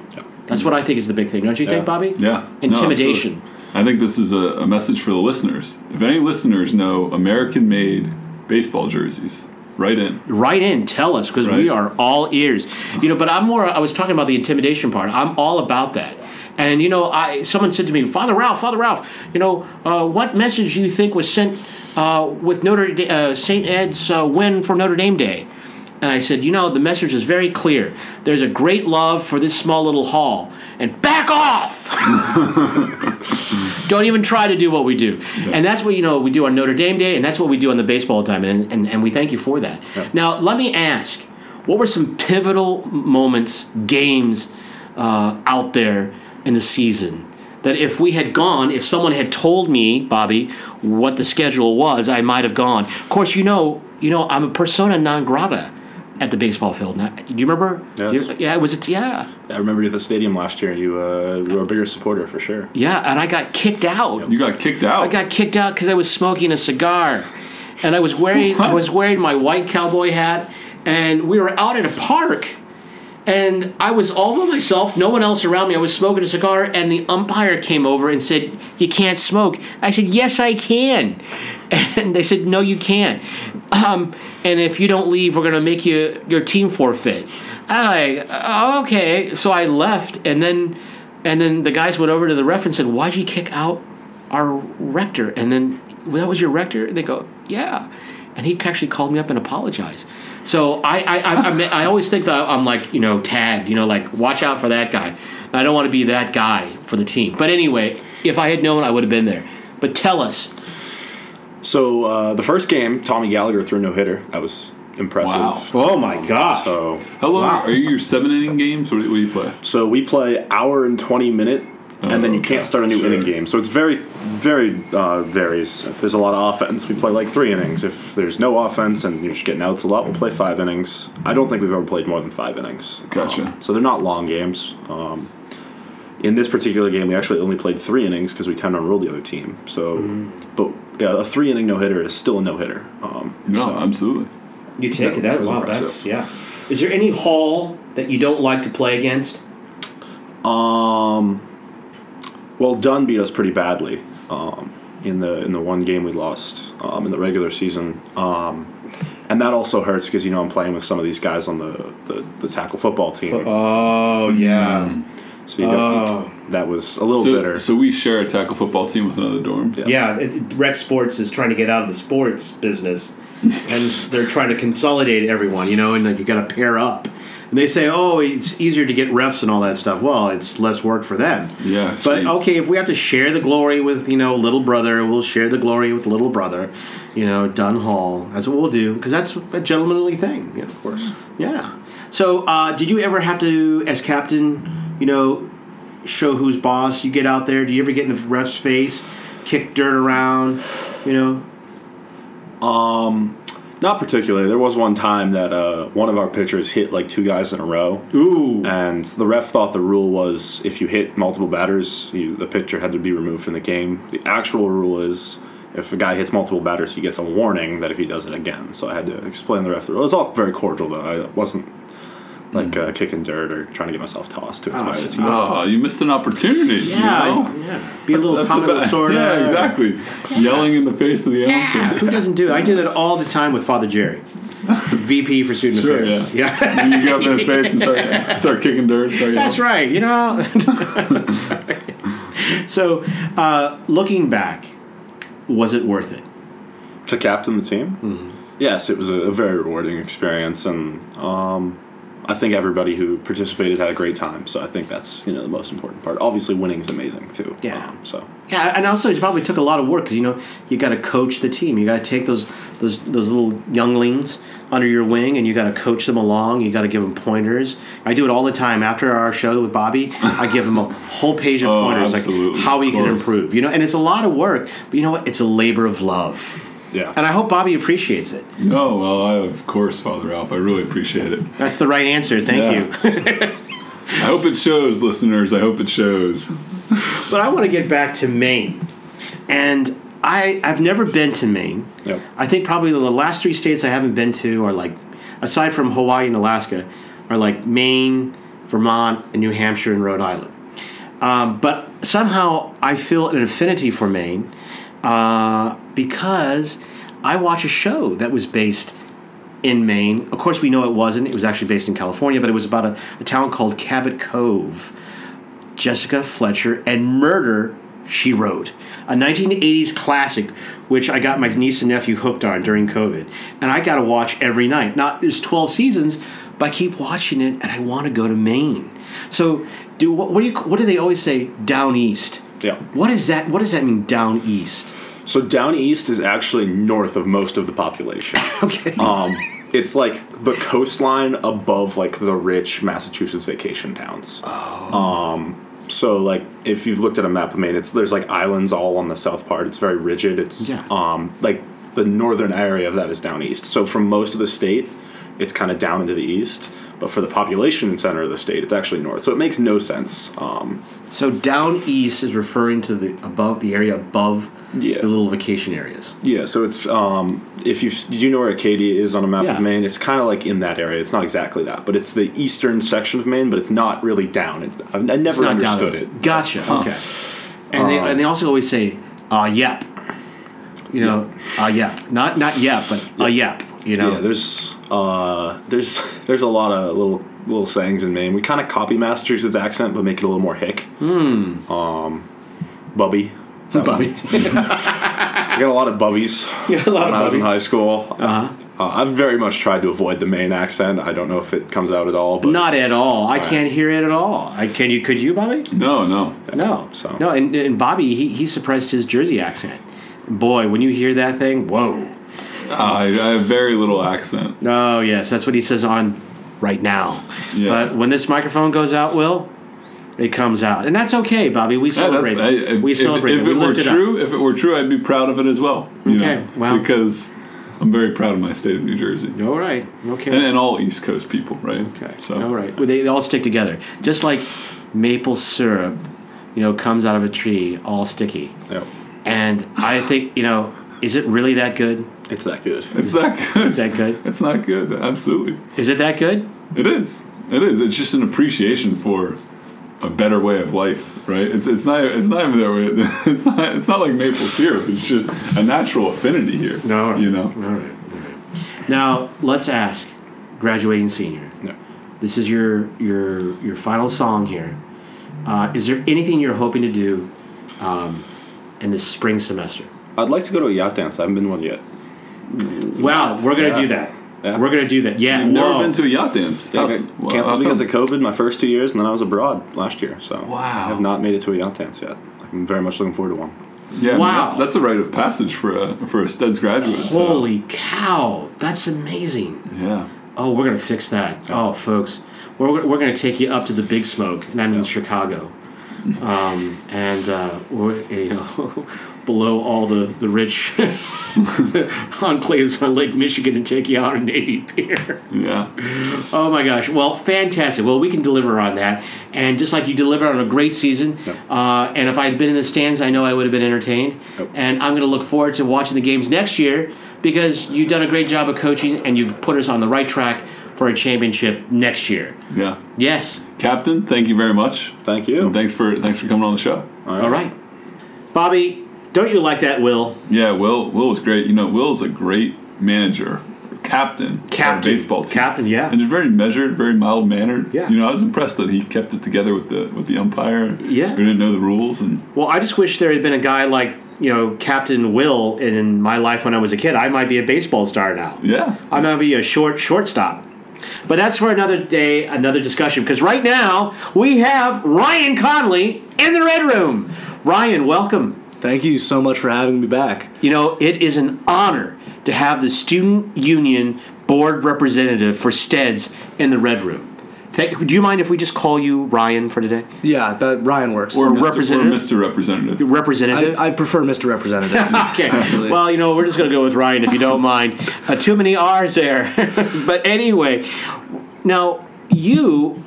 Speaker 1: That's what I think is the big thing, don't you think, Bobby?
Speaker 2: Yeah.
Speaker 1: Intimidation.
Speaker 2: absolutely. I think this is a, a message for the listeners. If any listeners know American made baseball jerseys, write in.
Speaker 1: Write in, tell us, because we are all ears. You know, but I'm more. I was talking about the intimidation part. I'm all about that. And you know, I someone said to me, Father Ralph, Father Ralph, you know, uh, what message do you think was sent uh, with Notre Da- uh, Saint Ed's uh, win for Notre Dame Day? And I said, you know, the message is very clear. There's a great love for this small little hall, and back off. Don't even try to do what we do. And that's what, you know, we do on Notre Dame Day, and that's what we do on the baseball time, and, and, and we thank you for that. Now, let me ask what were some pivotal moments, games uh, out there in the season? That if we had gone, if someone had told me, Bobby, what the schedule was, I might have gone. Of course, you know, you know, I'm a persona non grata at the baseball field. Now, do you remember? Do you- yeah, was it. Yeah,
Speaker 3: I remember you at the stadium last year. You uh, you were a bigger supporter for sure.
Speaker 1: yeah, and I got kicked out.
Speaker 2: You got kicked out.
Speaker 1: I got kicked out because I was smoking a cigar, and I was wearing I was wearing my white cowboy hat, and we were out at a park, and I was all by myself, no one else around me. I was smoking a cigar, and the umpire came over and said, "You can't smoke." I said, "Yes, I can," and they said, "No, you can't." Um, and if you don't leave, we're gonna make you your team forfeit. I "Oh, okay, so I left, and then and then the guys went over to the ref and said, "Why'd you kick out our rector?" And then well, that was your rector. And they go, "Yeah," and he actually called me up and apologized. So I I I, I, I always think that I'm like you know tagged, you know, like watch out for that guy. I don't want to be that guy for the team. But anyway, if I had known, I would have been there. But tell us,
Speaker 3: So uh, the first game, Tommy Gallagher threw no hitter. That was impressive.
Speaker 2: Wow.
Speaker 1: Oh my gosh.
Speaker 3: So
Speaker 2: How long
Speaker 1: Wow.
Speaker 2: are you your seven inning games? What do, what do you play?
Speaker 3: so we play hour and twenty minute, and then you
Speaker 2: okay.
Speaker 3: can't start a new
Speaker 2: Sure.
Speaker 3: inning game. So it's very very uh, varies. If there's a lot of offense, we play like three innings. If there's no offense and you're just getting outs a lot, we'll play five innings. I don't think we've ever played more than five innings.
Speaker 2: Gotcha.
Speaker 3: Um, so they're not long games. Um, in this particular game, we actually only played three innings because we ten run ruled the other team. So, but yeah, a three inning no hitter is still a no hitter. Um,
Speaker 2: No,
Speaker 3: so-
Speaker 2: absolutely.
Speaker 1: You take
Speaker 3: That
Speaker 1: it. That
Speaker 3: was
Speaker 1: wow.
Speaker 3: impressive.
Speaker 1: That's yeah. Is there any hall that you don't like to play against?
Speaker 3: Um, well, Dunne beat us pretty badly um, in the in the one game we lost um, in the regular season, um, and that also hurts because you know I'm playing with some of these guys on the the, the tackle football team.
Speaker 1: Oh yeah.
Speaker 3: so you got,
Speaker 1: Oh.
Speaker 3: that was a little
Speaker 2: So,
Speaker 3: bitter.
Speaker 2: so we share a tackle football team with another dorm.
Speaker 3: Yeah.
Speaker 1: Yeah, it, it- Rec Sports is trying to get out of the sports business, and they're trying to consolidate everyone. You know, and like you got to pair up. And they say, oh, it's easier to get refs and all that stuff. Well, it's less work for them.
Speaker 2: Yeah,
Speaker 1: But
Speaker 2: jeez.
Speaker 1: okay, if we have to share the glory with you know little brother, we'll share the glory with little brother. You know, Dunne Hall. That's what we'll do because that's a gentlemanly thing. You know?
Speaker 3: of course.
Speaker 1: Yeah. So, uh, did you ever have to, as captain, you know, show who's boss? You get out there. Do you ever get in the ref's face, kick dirt around? You know.
Speaker 3: Not particularly. There was one time that uh, one of our pitchers hit like two guys in a row,
Speaker 1: Ooh.
Speaker 3: and the ref thought the rule was if you hit multiple batters, you, the pitcher had to be removed from the game. The actual rule is if a guy hits multiple batters, he gets a warning that if he does it again. So I had to explain the ref the rule. It was all very cordial though. I wasn't like uh, kicking dirt or trying to get myself tossed to inspire the team.
Speaker 2: Oh, you missed an opportunity.
Speaker 1: yeah.
Speaker 2: You know?
Speaker 1: Yeah. Be a little
Speaker 2: That's
Speaker 1: Tommy
Speaker 2: about-
Speaker 1: Lasorda.
Speaker 2: Yeah, exactly. Yelling in the face of the umpire.
Speaker 1: Who doesn't do that? I do that all the time with Father Jerry, VP for Student
Speaker 2: Sure,
Speaker 1: Affairs. Yeah.
Speaker 2: You get up in his face and start, start kicking dirt. Start
Speaker 1: That's right. You know. so, uh, looking back, was it worth it?
Speaker 3: to captain the team. Yes, it was a, a very rewarding experience, and um, I think everybody who participated had a great time. So I think that's you know the most important part. Obviously, winning is amazing too.
Speaker 1: Yeah.
Speaker 3: Um, so
Speaker 1: Yeah, and also it probably took a lot of work because you know you got to coach the team. You got to take those those those little younglings under your wing, and you got to coach them along. You got to give them pointers. I do it all the time after our show with Bobby. I give them a whole page of
Speaker 2: Oh,
Speaker 1: pointers
Speaker 2: absolutely,
Speaker 1: like how we can improve. You know, and it's a lot of work, but you know what? It's a labor of love,
Speaker 3: yeah,
Speaker 1: and I hope Bobby appreciates it.
Speaker 2: Oh well, I, of course, Father Ralph. I really appreciate it.
Speaker 1: That's the right answer. Thank
Speaker 2: Yeah.
Speaker 1: you.
Speaker 2: I hope it shows, listeners. I hope it shows.
Speaker 1: But I want to get back to Maine, and I I've never been to Maine.
Speaker 3: Yep.
Speaker 1: I think probably the last three states I haven't been to are like, aside from Hawaii and Alaska, are like Maine, Vermont, and New Hampshire and Rhode Island. Um, but somehow I feel an affinity for Maine uh, because I watch a show that was based in Maine. Of course, we know it wasn't. It was actually based in California, but it was about a, a town called Cabot Cove. Jessica Fletcher and Murder, She Wrote, a 1980s classic, which I got my niece and nephew hooked on during COVID, and I got to watch every night. Not there's 12 seasons, but I keep watching it, and I want to go to Maine. So, do what, what do you what do they always say? Down east.
Speaker 3: Yeah.
Speaker 1: What is that? What does that mean? Down east.
Speaker 3: So down east is actually north of most of the population.
Speaker 1: Okay.
Speaker 3: um, it's like the coastline above like the rich Massachusetts vacation towns. Um, so like if you've looked at a map of Maine, it's there's like islands all on the south part. It's very rigid. It's
Speaker 1: Yeah.
Speaker 3: um like the northern area of that is down east. So from most of the state, it's kind of down into the east. But for the population center of the state, it's actually north. So it makes no sense. Um,
Speaker 1: so down east is referring to the above the area above
Speaker 3: Yeah.
Speaker 1: the little vacation areas.
Speaker 3: Yeah, so it's um, if you do you know where Acadia is on a map
Speaker 1: Yeah.
Speaker 3: of Maine? It's kind of like in that area. It's not exactly that, but it's the eastern section of Maine, but it's not really down. It, I, I never understood it.
Speaker 1: Gotcha. Okay. And they and they also always say, "Uh, yep." You know, "uh, yep." Not not yep, but "uh, yep." You know.
Speaker 3: Yeah, there's uh, there's there's a lot of little little sayings in Maine. We kind of copy Massachusetts accent, but make it a little more hick. Hmm. Um, bubby. That one.
Speaker 1: Bobby.
Speaker 3: I got a lot of bubbies
Speaker 1: Yeah, a lot
Speaker 3: when
Speaker 1: of
Speaker 3: I was in high school. Uh-huh. I've very much tried to avoid the Maine accent. I don't know if it comes out at all, but
Speaker 1: Not at all. I can't hear it at all. I can you could you, Bobby?
Speaker 2: No, no.
Speaker 1: No.
Speaker 3: So-
Speaker 1: No, and, and Bobby he he suppressed his Jersey accent. Boy, when you hear that thing, whoa.
Speaker 2: I, I have very little accent.
Speaker 1: Oh yes, that's what he says on right now.
Speaker 2: Yeah.
Speaker 1: But when this microphone goes out, Will, it comes out, and that's okay, Bobby. We
Speaker 2: Yeah, that's,
Speaker 1: celebrate.
Speaker 2: I, if,
Speaker 1: we celebrate.
Speaker 2: If,
Speaker 1: it. We
Speaker 2: it were
Speaker 1: lift it
Speaker 2: true, if it were true, I'd be proud of it as well. You
Speaker 1: Okay,
Speaker 2: know,
Speaker 1: well.
Speaker 2: because I'm very proud of my state of New Jersey
Speaker 1: All right. Okay.
Speaker 2: and, and all East Coast people, right?
Speaker 1: Okay.
Speaker 2: So
Speaker 1: All right. Well, they, they all stick together, just like maple syrup. You know, comes out of a tree, all sticky.
Speaker 3: Yep.
Speaker 1: And I think you know, is it really that good?
Speaker 3: It's that good.
Speaker 2: it's not good.
Speaker 1: Is that good?
Speaker 2: It's not good. Absolutely,
Speaker 1: Is it that good?
Speaker 2: it is. It is. It's just an appreciation for a better way of life, right? It's it's not it's not even that way. It's not it's not like maple syrup. It's just a natural affinity here.
Speaker 1: No.
Speaker 2: you know.
Speaker 1: All right. All right. Now let's ask, graduating senior.
Speaker 3: Yeah.
Speaker 1: This is your your your final song here. Uh, is there anything you're hoping to do um, in this spring semester?
Speaker 3: I'd like to go to a yacht dance. I haven't been one yet.
Speaker 1: Wow, we're gonna
Speaker 3: Yeah.
Speaker 1: do that.
Speaker 3: Yeah.
Speaker 1: We're gonna do that. Yeah.
Speaker 2: You've never been to a yacht dance.
Speaker 3: Yeah, I
Speaker 2: How's-
Speaker 3: got
Speaker 2: well,
Speaker 3: canceled
Speaker 2: how
Speaker 3: because of COVID my first two years, and then I was abroad last year. So
Speaker 2: Wow.
Speaker 3: I have not made it to a yacht dance yet. I'm very much looking forward to one.
Speaker 2: Yeah, I mean,
Speaker 1: Wow.
Speaker 2: that's, that's a rite of passage for a for a Steds graduate. so-
Speaker 1: Holy cow! That's amazing.
Speaker 2: yeah.
Speaker 1: Oh, we're gonna fix that. Oh, folks, we're, we're gonna take you up to the big smoke, and that means Chicago, um, and uh, you know, below all the the rich enclaves on Lake Michigan, and take you out a Navy Pier.
Speaker 2: Yeah.
Speaker 1: Oh my gosh! Well, fantastic. Well, we can deliver on that, and just like you delivered on a great season. Uh, and if I had been in the stands, I know I would have been entertained.
Speaker 3: Yep.
Speaker 1: And I'm going to look forward to watching the games next year because you've done a great job of coaching, and you've put us on the right track for a championship next year.
Speaker 2: Yeah.
Speaker 1: Yes.
Speaker 2: Captain, thank you very much.
Speaker 3: Thank you.
Speaker 2: And thanks for thanks for coming on the show.
Speaker 1: All right. Bobby, don't you like that, Will?
Speaker 2: Yeah, Will Will was great. You know, Will is a great manager, captain, of our
Speaker 1: Captain.
Speaker 2: baseball team.
Speaker 1: Captain, yeah.
Speaker 2: And just very measured, very mild mannered.
Speaker 1: Yeah.
Speaker 2: You know, I was impressed that he kept it together with the with the umpire.
Speaker 1: Yeah.
Speaker 2: Who didn't know the rules and
Speaker 1: Well, I just wish there had been a guy like, you know, Captain Will in my life when I was a kid. I might be a baseball star now.
Speaker 2: yeah.
Speaker 1: I might be a short shortstop. But that's for another day, another discussion. Because right now we have Ryan Conley in the Red Room. Ryan, welcome.
Speaker 4: Thank you so much for having me back.
Speaker 1: You know, it is an honor to have the Student Union Board Representative for Steds in the Red Room. Thank, do you mind if we just call you Ryan for today?
Speaker 4: Yeah, that Ryan works.
Speaker 1: Or
Speaker 2: Mr.
Speaker 1: representative?
Speaker 2: Or Mr. Representative.
Speaker 1: Representative?
Speaker 4: I, I prefer Mr. Representative.
Speaker 1: Okay.
Speaker 4: Actually.
Speaker 1: Well, you know, we're just going to go with Ryan if you don't mind. Uh, too many R's there. but anyway, now you,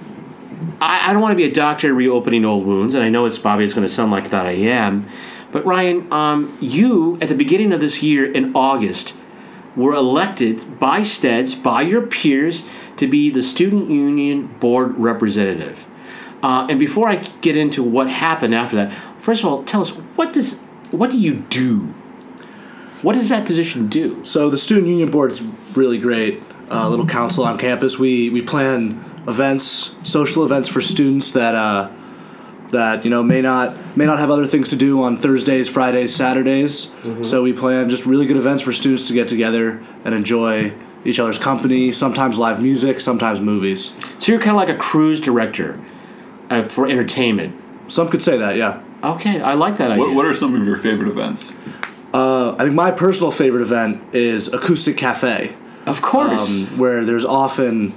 Speaker 1: I, I don't want to be a doctor reopening old wounds, and I know it's Bobby. It's going to sound like that I am. But Ryan, um, you at the beginning of this year in August were elected by Steds by your peers to be the student union board representative. Uh, and before I get into what happened after that, first of all, tell us what does what do you do? What does that position do?
Speaker 4: so the student union Board is really great. Uh, little council on campus. We we plan events, social events for students that uh, that you know may not may not have other things to do on Thursdays, Fridays, Saturdays.
Speaker 1: Mm-hmm.
Speaker 4: So we plan just really good events for students to get together and enjoy each other's company. Sometimes live music, sometimes movies.
Speaker 1: So you're kind of like a cruise director uh, for entertainment.
Speaker 4: Some could say that, yeah.
Speaker 1: Okay, I like that idea.
Speaker 2: What, what are some of your favorite events?
Speaker 4: Uh, I think my personal favorite event is Acoustic Cafe.
Speaker 1: of course.
Speaker 4: um, where there's often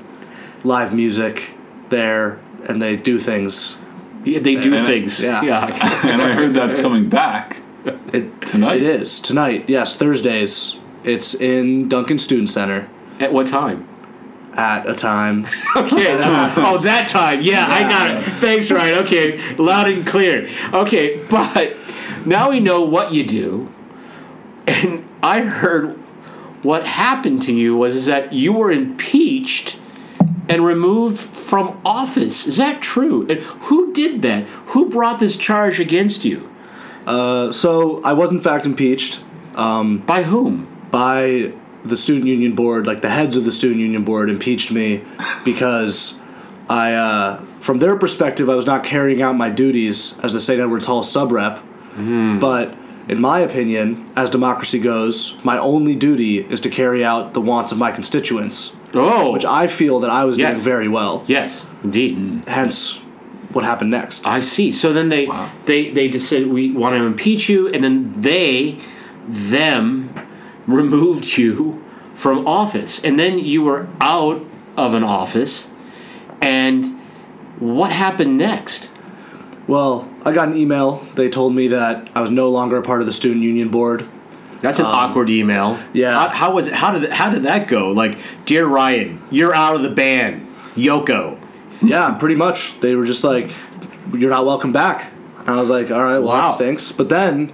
Speaker 4: live music there and they do things.
Speaker 1: Yeah, they do
Speaker 2: and-
Speaker 1: things.
Speaker 4: yeah.
Speaker 2: and I heard that's coming back
Speaker 4: It,
Speaker 2: tonight.
Speaker 4: It is tonight. Yes, Thursdays. It's in Duncan Student Center
Speaker 1: At what time?
Speaker 4: at a time.
Speaker 1: Okay. oh, that time. Yeah, I got it. Thanks, Ryan. Okay, loud and clear. Okay, but now we know what you do, and I heard what happened to you was is that you were impeached and removed from office. Is that true? And who did that? Who brought this charge against you?
Speaker 4: Uh, so I was in fact impeached
Speaker 1: By whom?
Speaker 4: by the student union board. Like the heads of the student union board impeached me because I, uh, from their perspective, I was not carrying out my duties as the St. Edward's Hall sub rep. But in my opinion, as democracy goes, my only duty is to carry out the wants of my constituents,
Speaker 1: Oh,
Speaker 4: which I feel that I was
Speaker 1: Yes.
Speaker 4: doing very well.
Speaker 1: yes, indeed.
Speaker 4: Hence, what happened next.
Speaker 1: I see. So then they they they just said we want to impeach you, and then they them removed you from office, and then you were out of an office. And what happened next?
Speaker 4: Well, I got an email. They told me that I was no longer a part of the student union board.
Speaker 1: That's an um, awkward email.
Speaker 4: yeah.
Speaker 1: How, how was it? How did how did that go? Like, dear Ryan, you're out of the band. Yoko.
Speaker 4: Yeah, pretty much. They were just like, "You're not welcome back." And I was like, "All right, well
Speaker 1: Wow.
Speaker 4: that stinks." But then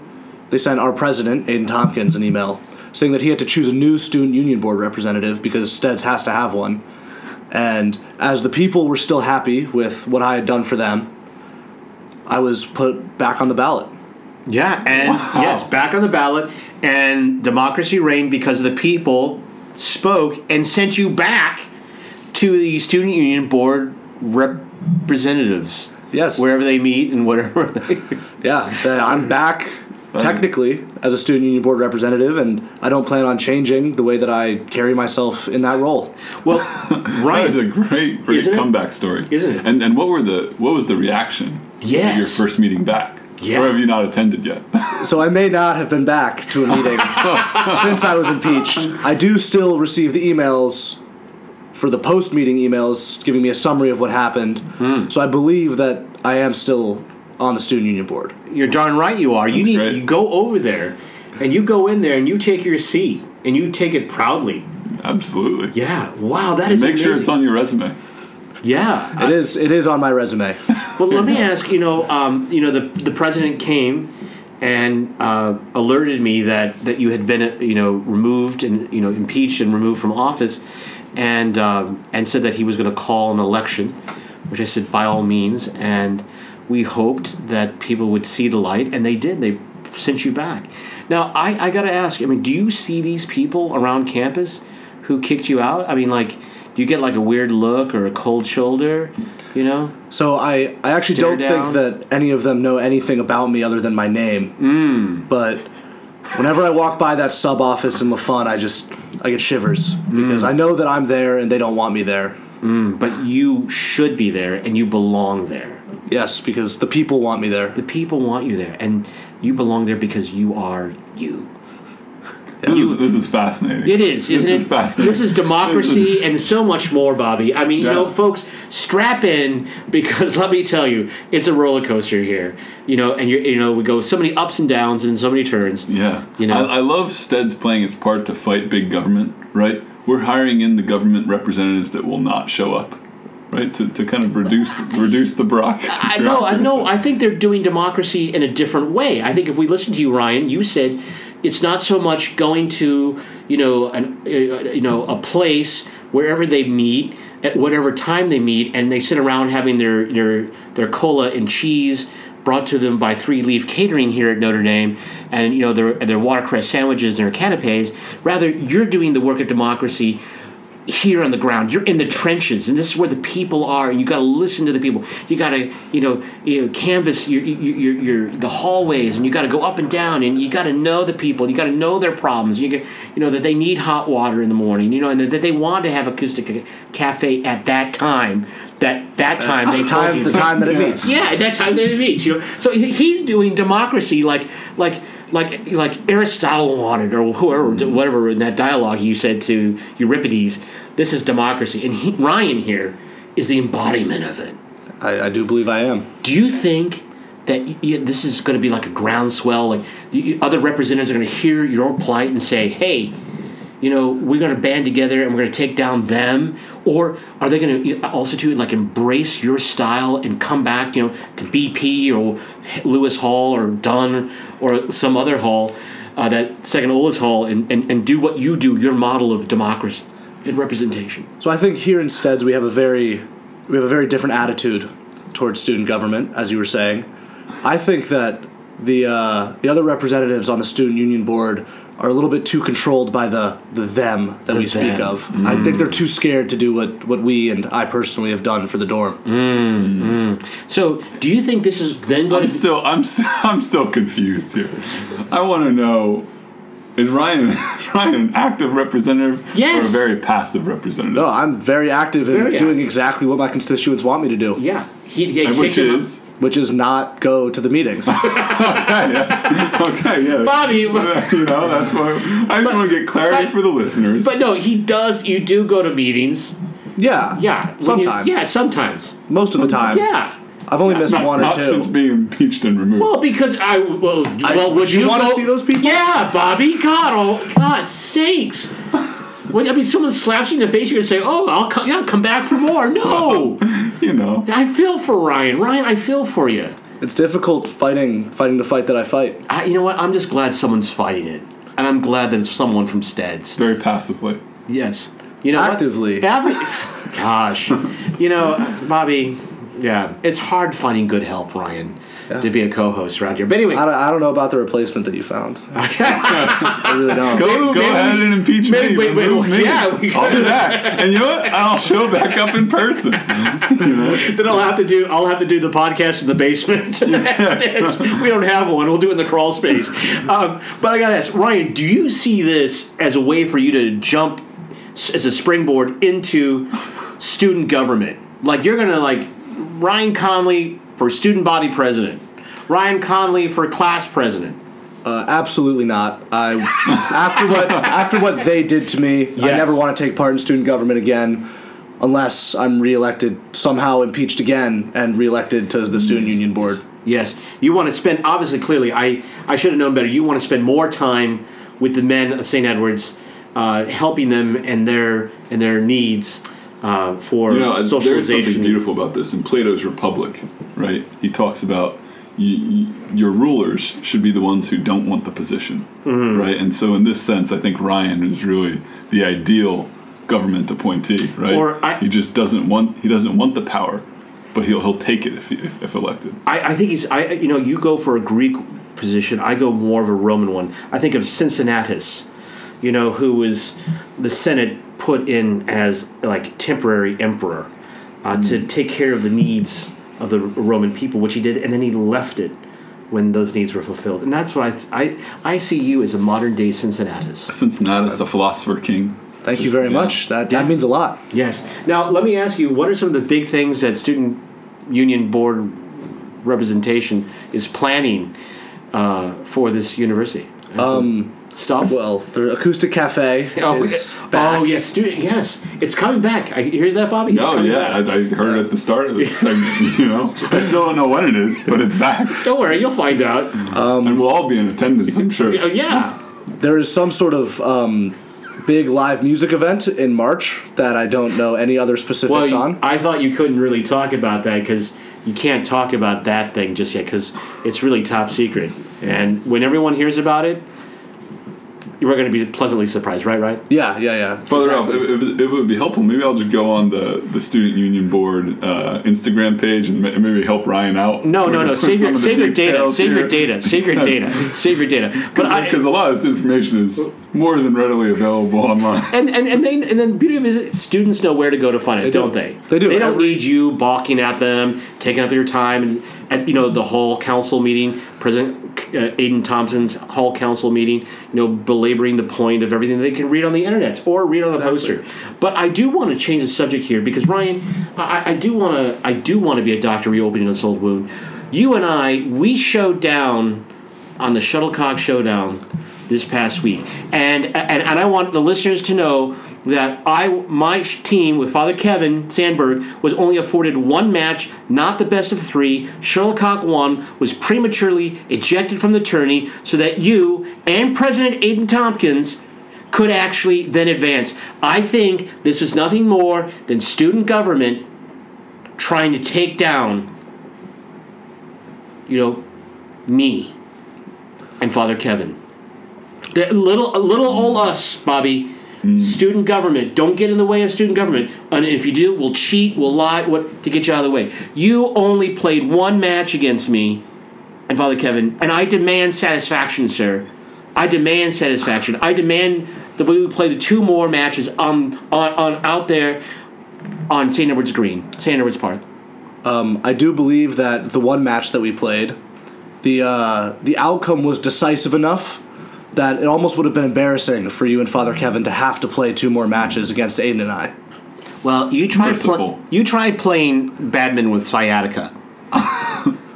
Speaker 4: they sent our president, Aiden Tompkins, an email saying that he had to choose a new student union board representative because Steds has to have one. And as the people were still happy with what I had done for them, I was put back on the ballot.
Speaker 1: Yeah, and yes, back on the ballot, and democracy reigned because the people spoke and sent you back to the student union board representatives.
Speaker 4: Yes.
Speaker 1: wherever they meet and whatever. They,
Speaker 4: Yeah, that I'm back Um, technically as a student union board representative, and I don't plan on changing the way that I carry myself in that role.
Speaker 1: well, right.
Speaker 2: That is a great, great
Speaker 1: Isn't it?
Speaker 2: comeback story,
Speaker 1: Isn't it?
Speaker 2: And and what were the what was the reaction? of
Speaker 1: Yes.
Speaker 2: your first meeting back.
Speaker 1: Yeah.
Speaker 2: Or have you not attended yet?
Speaker 4: So I may not have been back to a meeting since I was impeached. I do still receive the emails for the post meeting emails giving me a summary of what happened. Hmm. So I believe that I am still on the student union board.
Speaker 1: You're darn right you are. You need
Speaker 2: great.
Speaker 1: you go over there, and you go in there and you take your seat and you take it proudly.
Speaker 2: Absolutely.
Speaker 1: Yeah, wow, that
Speaker 2: And
Speaker 1: is
Speaker 2: make sure it's on your resume.
Speaker 1: Yeah,
Speaker 4: It is it is on my resume.
Speaker 1: Well, let me ask. You know, um, you know, the the president came and uh, alerted me that that you had been, uh, you know, removed and you know impeached and removed from office, and um, and said that he was going to call an election, which I said by all means, and we hoped that people would see the light, and they did. They sent you back. Now, I I got to ask. I mean, do you see these people around campus who kicked you out? I mean, like. Do you get like a weird look or a cold shoulder? You know?
Speaker 4: So I, I actually
Speaker 1: Stare
Speaker 4: don't
Speaker 1: down.
Speaker 4: think that any of them know anything about me other than my name. Mm. But whenever I walk by that sub office in LaFun, I just I get shivers because I know that I'm there and they don't want me there.
Speaker 1: but you should be there and you belong there.
Speaker 4: Yes, because the people want me there.
Speaker 1: The people want you there, and you belong there because you are you.
Speaker 2: This, is, this is fascinating.
Speaker 1: It is,
Speaker 2: This
Speaker 1: isn't
Speaker 2: is
Speaker 1: it?
Speaker 2: fascinating.
Speaker 1: This is democracy
Speaker 2: This is-
Speaker 1: and so much more, Bobby. I mean, you
Speaker 2: Yeah.
Speaker 1: know, folks, strap in because let me tell you, it's a roller coaster here. You know, and you you know, we go so many ups and downs and so many turns.
Speaker 2: Yeah.
Speaker 1: You know?
Speaker 2: I, I love Steds playing its part to fight big government, right? We're hiring in the government representatives that will not show up, right? To, to kind of reduce reduce the brock.
Speaker 1: I know, I know. I think they're doing democracy in a different way. I think if we listen to you, Ryan, you said it's not so much going to, you know, an, uh, you know, a place wherever they meet at whatever time they meet, and they sit around having their their their cola and cheese brought to them by Three Leaf Catering here at Notre Dame, and you know their their watercress sandwiches and their canapes. Rather, you're doing the work of democracy here on the ground. You're in the trenches, and this is where the people are. And you got to listen to the people. You got to, you know, you know, canvas your, your, your, your the hallways, and you got to go up and down, and you got to know the people. You got to know their problems. You get, you know, that they need hot water in the morning. You know, and that they want to have acoustic cafe at that time. That that uh, time they told
Speaker 4: Time,
Speaker 1: you
Speaker 4: the time that it meets.
Speaker 1: yeah, at that time that it meets. You know, so he's doing democracy like like like like Aristotle wanted, or whoever, mm-hmm. whatever in that dialogue you said to Euripides. This is democracy, and he, Ryan here is the embodiment of it.
Speaker 4: I, I do believe I am.
Speaker 1: Do you think that y- y- this is going to be like a groundswell? Like the other representatives are going to hear your plight and say, "Hey, you know, we're going to band together and we're going to take down them," or are they going to also to like embrace your style and come back, you know, to BP or Lewis Hall or Dunne or some other hall, uh, that second oldest hall, and, and and do what you do, your model of democracy and representation?
Speaker 4: So I think here in Steds we have a very we have a very different attitude towards student government, as you were saying. I think that the uh, the other representatives on the student union board are a little bit too controlled by the the them that
Speaker 1: The
Speaker 4: we speak
Speaker 1: them.
Speaker 4: of. I think they're too scared to do what what we and I personally have done for the dorm.
Speaker 1: So, do you think this is then going
Speaker 2: I'm
Speaker 1: to?
Speaker 2: still I'm st- I'm still confused here. I want to know is Ryan Ryan an active representative or a very passive representative?
Speaker 4: No, I'm very active in
Speaker 1: Very
Speaker 4: doing
Speaker 1: active.
Speaker 4: exactly what my constituents want me to do.
Speaker 1: Yeah, he, he
Speaker 2: And
Speaker 1: kicked
Speaker 2: which
Speaker 1: him
Speaker 2: is
Speaker 4: which is not go to the meetings.
Speaker 2: okay, yes. okay, yeah.
Speaker 1: Bobby,
Speaker 2: you know, that's why I just want to get clarity
Speaker 1: but-
Speaker 2: for the listeners.
Speaker 1: but no, he does. You do go to meetings.
Speaker 4: yeah,
Speaker 1: Yeah, when you-
Speaker 4: sometimes.
Speaker 1: yeah, sometimes.
Speaker 4: most of the time.
Speaker 1: Yeah.
Speaker 4: I've only missed
Speaker 2: not,
Speaker 4: one or
Speaker 2: not
Speaker 4: two.
Speaker 2: since being impeached and removed.
Speaker 1: Well, because I well,
Speaker 4: I-
Speaker 1: well,
Speaker 4: would you wanna see those people?
Speaker 1: Yeah, Bobby. God, oh God, sakes. When I mean, someone slaps you in the face, you're gonna say, "Oh, I'll come. Yeah, come back for more." No,
Speaker 2: you know,
Speaker 1: I feel for Ryan. Ryan, I feel for you.
Speaker 4: It's difficult fighting fighting the fight that I fight.
Speaker 1: I, you know what? I'm just glad someone's fighting it, and I'm glad that it's someone from Steds.
Speaker 2: very passively.
Speaker 1: Yes, you know what?
Speaker 4: Actively.
Speaker 1: Every, gosh, you know, Bobby. Yeah, it's hard finding good help, Ryan, to be a co-host around here. But anyway,
Speaker 4: I don't, I don't know about the replacement that you found. I really don't.
Speaker 2: Go,
Speaker 1: Maybe-
Speaker 2: go
Speaker 1: maybe
Speaker 2: ahead and impeach
Speaker 1: maybe-
Speaker 2: me.
Speaker 1: wait, wait,
Speaker 2: remove me.
Speaker 1: yeah, we
Speaker 2: I'll do that. And you know what? I'll show back up in person. You know?
Speaker 1: then I'll have to do. I'll have to do the podcast in the basement. we don't have one. We'll do it in the crawl space. Um, but I gotta ask, Ryan, do you see this as a way for you to jump as a springboard into student government? Like you're gonna like Ryan Conley for student body president, Ryan Conley for class president.
Speaker 4: Uh, absolutely not. I after what after what they did to me, I never want to take part in student government again, unless I'm reelected somehow impeached again and reelected to the student union board.
Speaker 1: Yes, you want to spend. Obviously, clearly, I I should have known better. You want to spend more time with the men of St. Edwards, uh, helping them and their and their needs uh, for
Speaker 2: You know, there's something beautiful about this. In Plato's Republic, right? He talks about you, your rulers should be the ones who don't want the position,
Speaker 1: Mm-hmm.
Speaker 2: right? And so, in this sense, I think Ryan is really the ideal government appointee, right?
Speaker 1: Or I-
Speaker 2: he just doesn't want he doesn't want the power, but he'll he'll take it if if, if elected.
Speaker 1: I, I think he's. I you know you go for a Greek position. I go more of a Roman one. I think of Cincinnatus, you know, who was the Senate put in as like temporary emperor uh, to take care of the needs of the Roman people, which he did, and then he left it when those needs were fulfilled. And that's what I I, I see you as a modern day Cincinnatus.
Speaker 2: Cincinnatus, a philosopher king.
Speaker 4: Thank you very
Speaker 2: yeah.
Speaker 4: much. That
Speaker 1: Yeah.
Speaker 4: that means a lot.
Speaker 1: Yes. Now let me ask you, what are some of the big things that student union board representation is planning uh, for this university? Um, stuff.
Speaker 4: Well, the acoustic cafe
Speaker 1: Oh,
Speaker 4: is
Speaker 1: yeah.
Speaker 4: back.
Speaker 1: oh yes, student. Yes, it's coming back. I hear that, Bobby. It's
Speaker 2: Oh yeah, I. I heard it at the start of this thing. You know, I still don't know when it is, but it's back,
Speaker 1: Don't worry, you'll find out.
Speaker 2: and we'll all be in attendance. I'm sure.
Speaker 1: Oh yeah.
Speaker 4: There is some sort of um, big live music event in March that I don't know any other specifics
Speaker 1: Well, you-
Speaker 4: on.
Speaker 1: I thought you couldn't really talk about that because you can't talk about that thing just yet because it's really top secret. And when everyone hears about it, you're going to be pleasantly surprised, right? Right?
Speaker 4: Yeah, yeah, yeah.
Speaker 2: Father Ralph, if, if, if it would be helpful, maybe I'll just go on the, the student union board uh, Instagram page and maybe help Ryan out.
Speaker 1: No,
Speaker 2: with-
Speaker 1: no, no.
Speaker 2: with
Speaker 1: Save your,
Speaker 2: of the
Speaker 1: save your data. Save your data. Save your data. Save your data. But
Speaker 2: because a lot of this information is more than readily available online.
Speaker 1: and and and they and then the beauty of it is students know where to go to find it,
Speaker 4: They do.
Speaker 1: don't they?
Speaker 4: They do.
Speaker 1: They don't
Speaker 4: Every-
Speaker 1: need you balking at them, taking up your time, and at you know the hall council meeting, President uh, Aiden Thompson's hall council meeting, you know, belaboring the point of everything they can read on the internet or read on the poster. But I do want to change the subject here because Ryan, I, I do want to I do want to be a doctor reopening this old wound. You and I, we showed down on the Shuttlecock Showdown this past week, and and, and I want the listeners to know that I my team with Father Kevin Sandberg was only afforded one match, not the best of three. Sherlock won, was prematurely ejected from the tourney, so that you and President Aiden Tompkins could actually then advance. I think this is nothing more than student government trying to take down, you know, me and Father Kevin. The little, little old us, Bobby. Student government. Don't get in the way of student government. And if you do, we'll cheat, we'll lie, what to get you out of the way. You only played one match against me and Father Kevin, and I demand satisfaction, sir. I demand satisfaction. I demand that we play the two more matches on on, on out there on St. Edward's Green, St. Edward's Park.
Speaker 4: I do believe that the one match that we played, the uh, the outcome was decisive enough that it almost would have been embarrassing for you and Father Kevin to have to play two more matches against Aiden and I.
Speaker 1: Well, you tried
Speaker 2: Merciful.
Speaker 1: pl- you tried playing badminton with sciatica.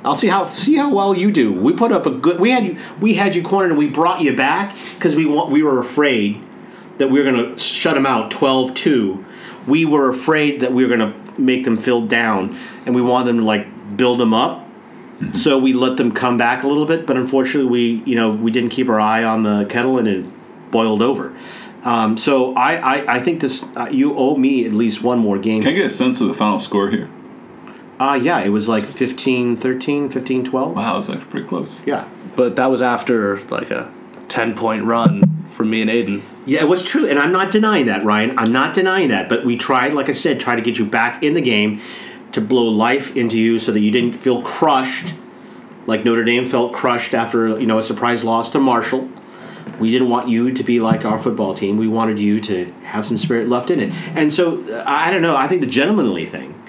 Speaker 1: I'll see how see how well you do. We put up a good. We had you. We had you cornered, and we brought you back because we want. We were afraid that we were going to shut them out 12-2. We were afraid that we were going to make them feel down, and we wanted them to like build them up. So we let them come back a little bit, but unfortunately, we you know we didn't keep our eye on the kettle, and it boiled over. Um, so I, I, I think this uh, you owe me at least one more game.
Speaker 2: Can I get a sense of the final score here?
Speaker 1: Uh, yeah, it was like 15 13, 15 12.
Speaker 2: Wow, it's actually pretty close.
Speaker 1: Yeah.
Speaker 4: But that was after like a ten point run for me and Aiden.
Speaker 1: Yeah, it was true, and I'm not denying that, Ryan. I'm not denying that, but we tried, like I said, try to get you back in the game to blow life into you so that you didn't feel crushed, like Notre Dame felt crushed after you know a surprise loss to Marshall. We didn't want you to be like our football team. We wanted you to have some spirit left in it, and so uh, I don't know. I think the gentlemanly thing,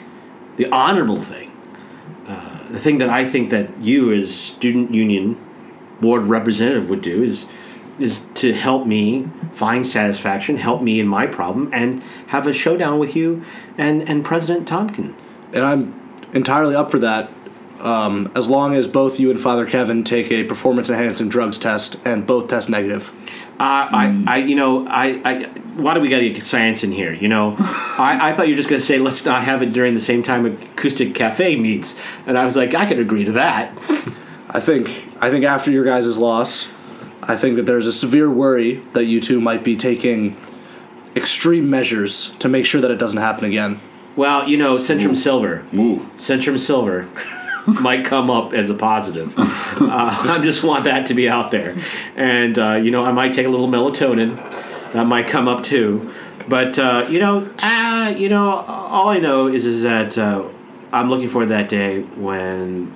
Speaker 1: the honorable thing, uh, the thing that I think that you as student union board representative would do is is to help me find satisfaction, help me in my problem, and have a showdown with you and and President Tompkin.
Speaker 4: And I'm entirely up for that. Um, as long as both you and Father Kevin take a performance enhancing drugs test and both test negative.
Speaker 1: Uh, I, I, you know, I, I, why do we got to get science in here? You know, I, I thought you were just going to say let's not have it during the same time Acoustic Cafe meets, and I was like, I could agree to that.
Speaker 4: I think I think after your guys' loss, I think that there's a severe worry that you two might be taking extreme measures to make sure that it doesn't happen again.
Speaker 1: Well, you know, Centrum Silver,
Speaker 2: Ooh.
Speaker 1: Centrum Silver might come up as a positive. Uh, I just want that to be out there, and uh, you know, I might take a little melatonin. That might come up too, but uh, you know, uh, you know, all I know is is that uh, I'm looking forward to that day when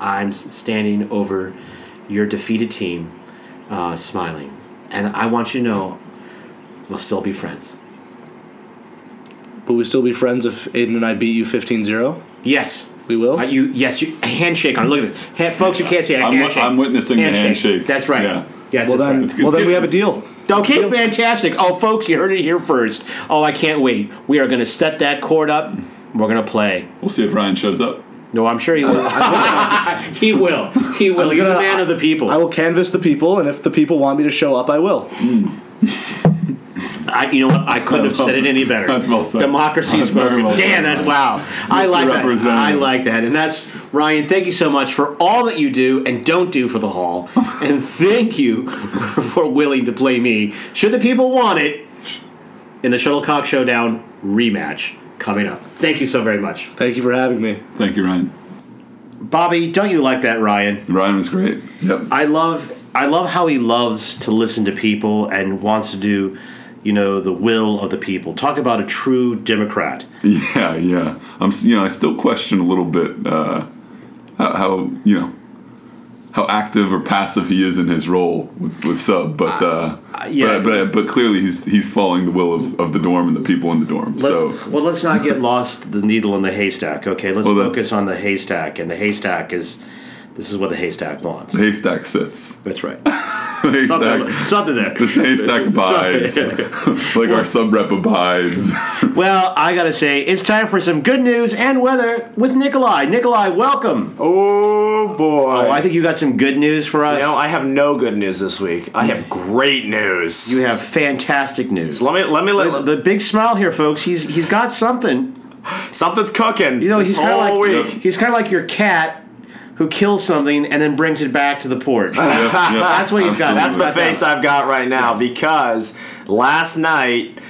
Speaker 1: I'm standing over your defeated team, uh, smiling, and I want you to know we'll still be friends.
Speaker 4: But we still be friends if Aiden and I beat you 15-0?
Speaker 1: Yes.
Speaker 4: We will?
Speaker 1: Uh, you yes, you a handshake on. Look at it, Ha- folks. You can't see it. A
Speaker 2: I'm
Speaker 1: handshake.
Speaker 2: I'm witnessing the handshake.
Speaker 1: That's right.
Speaker 2: Yeah.
Speaker 1: Yes,
Speaker 4: well then,
Speaker 1: right.
Speaker 2: It's-
Speaker 4: well then
Speaker 2: good.
Speaker 4: we have a deal.
Speaker 1: Okay, fantastic. Oh, folks, you heard it here first. Oh, I can't wait. We are going to set that chord up. We're going to play.
Speaker 2: We'll see if Ryan shows up.
Speaker 1: No, I'm sure he will. he will. He will.
Speaker 4: I'm
Speaker 1: He's a
Speaker 4: gonna-
Speaker 1: man of the people.
Speaker 4: I will canvass the people, and if the people want me to show up, I will.
Speaker 1: I, you know what? I couldn't have said it any better.
Speaker 2: That's well said.
Speaker 1: Democracy
Speaker 2: That's very
Speaker 1: spoken.
Speaker 2: well
Speaker 1: Dan, that's wow. I
Speaker 2: Mr.
Speaker 1: like that. I like that. And that's Ryan. Thank you so much for all that you do and don't do for the hall. and thank you for willing to play me. Should the people want it in the Shuttlecock Showdown rematch coming up. Thank you so very much,
Speaker 4: Thank you for having me.
Speaker 2: Thank you, Ryan.
Speaker 1: Bobby. Don't you like that, Ryan?
Speaker 2: Ryan was great. Yep.
Speaker 1: I love I love how he loves to listen to people and wants to do, you know, the will of the people. Talk about a true Democrat.
Speaker 2: Yeah, yeah. I'm. You know, I still question a little bit uh, how, how you know how active or passive he is in his role with, with sub, but uh,
Speaker 1: yeah.
Speaker 2: but, but but clearly he's he's following the will of, of the dorm and the people in the dorm.
Speaker 1: Let's,
Speaker 2: so
Speaker 1: well, let's not get lost the needle in the haystack. Okay, let's
Speaker 2: Well,
Speaker 1: focus on the haystack, and the haystack is this is what the haystack wants.
Speaker 2: the haystack sits.
Speaker 1: That's right.
Speaker 2: The haystack,
Speaker 1: Something, something there.
Speaker 2: this haystack abides, like our sub rep abides.
Speaker 1: Well, I gotta say, it's time for some good news and weather with Nikolai. Nikolai, welcome.
Speaker 5: Oh boy!
Speaker 1: Oh, I think you got some good news for us.
Speaker 5: you know, I have no good news this week. I have great news.
Speaker 1: you have fantastic news.
Speaker 5: let me let me
Speaker 1: The,
Speaker 5: let
Speaker 1: the big smile here, folks. He's he's got something.
Speaker 5: something's cooking.
Speaker 1: You know,
Speaker 5: this
Speaker 1: he's kind of like
Speaker 5: week.
Speaker 1: he's kind of like your cat who kills something and then brings it back to the porch. That's what he's got.
Speaker 5: That's the face I've got right now because last night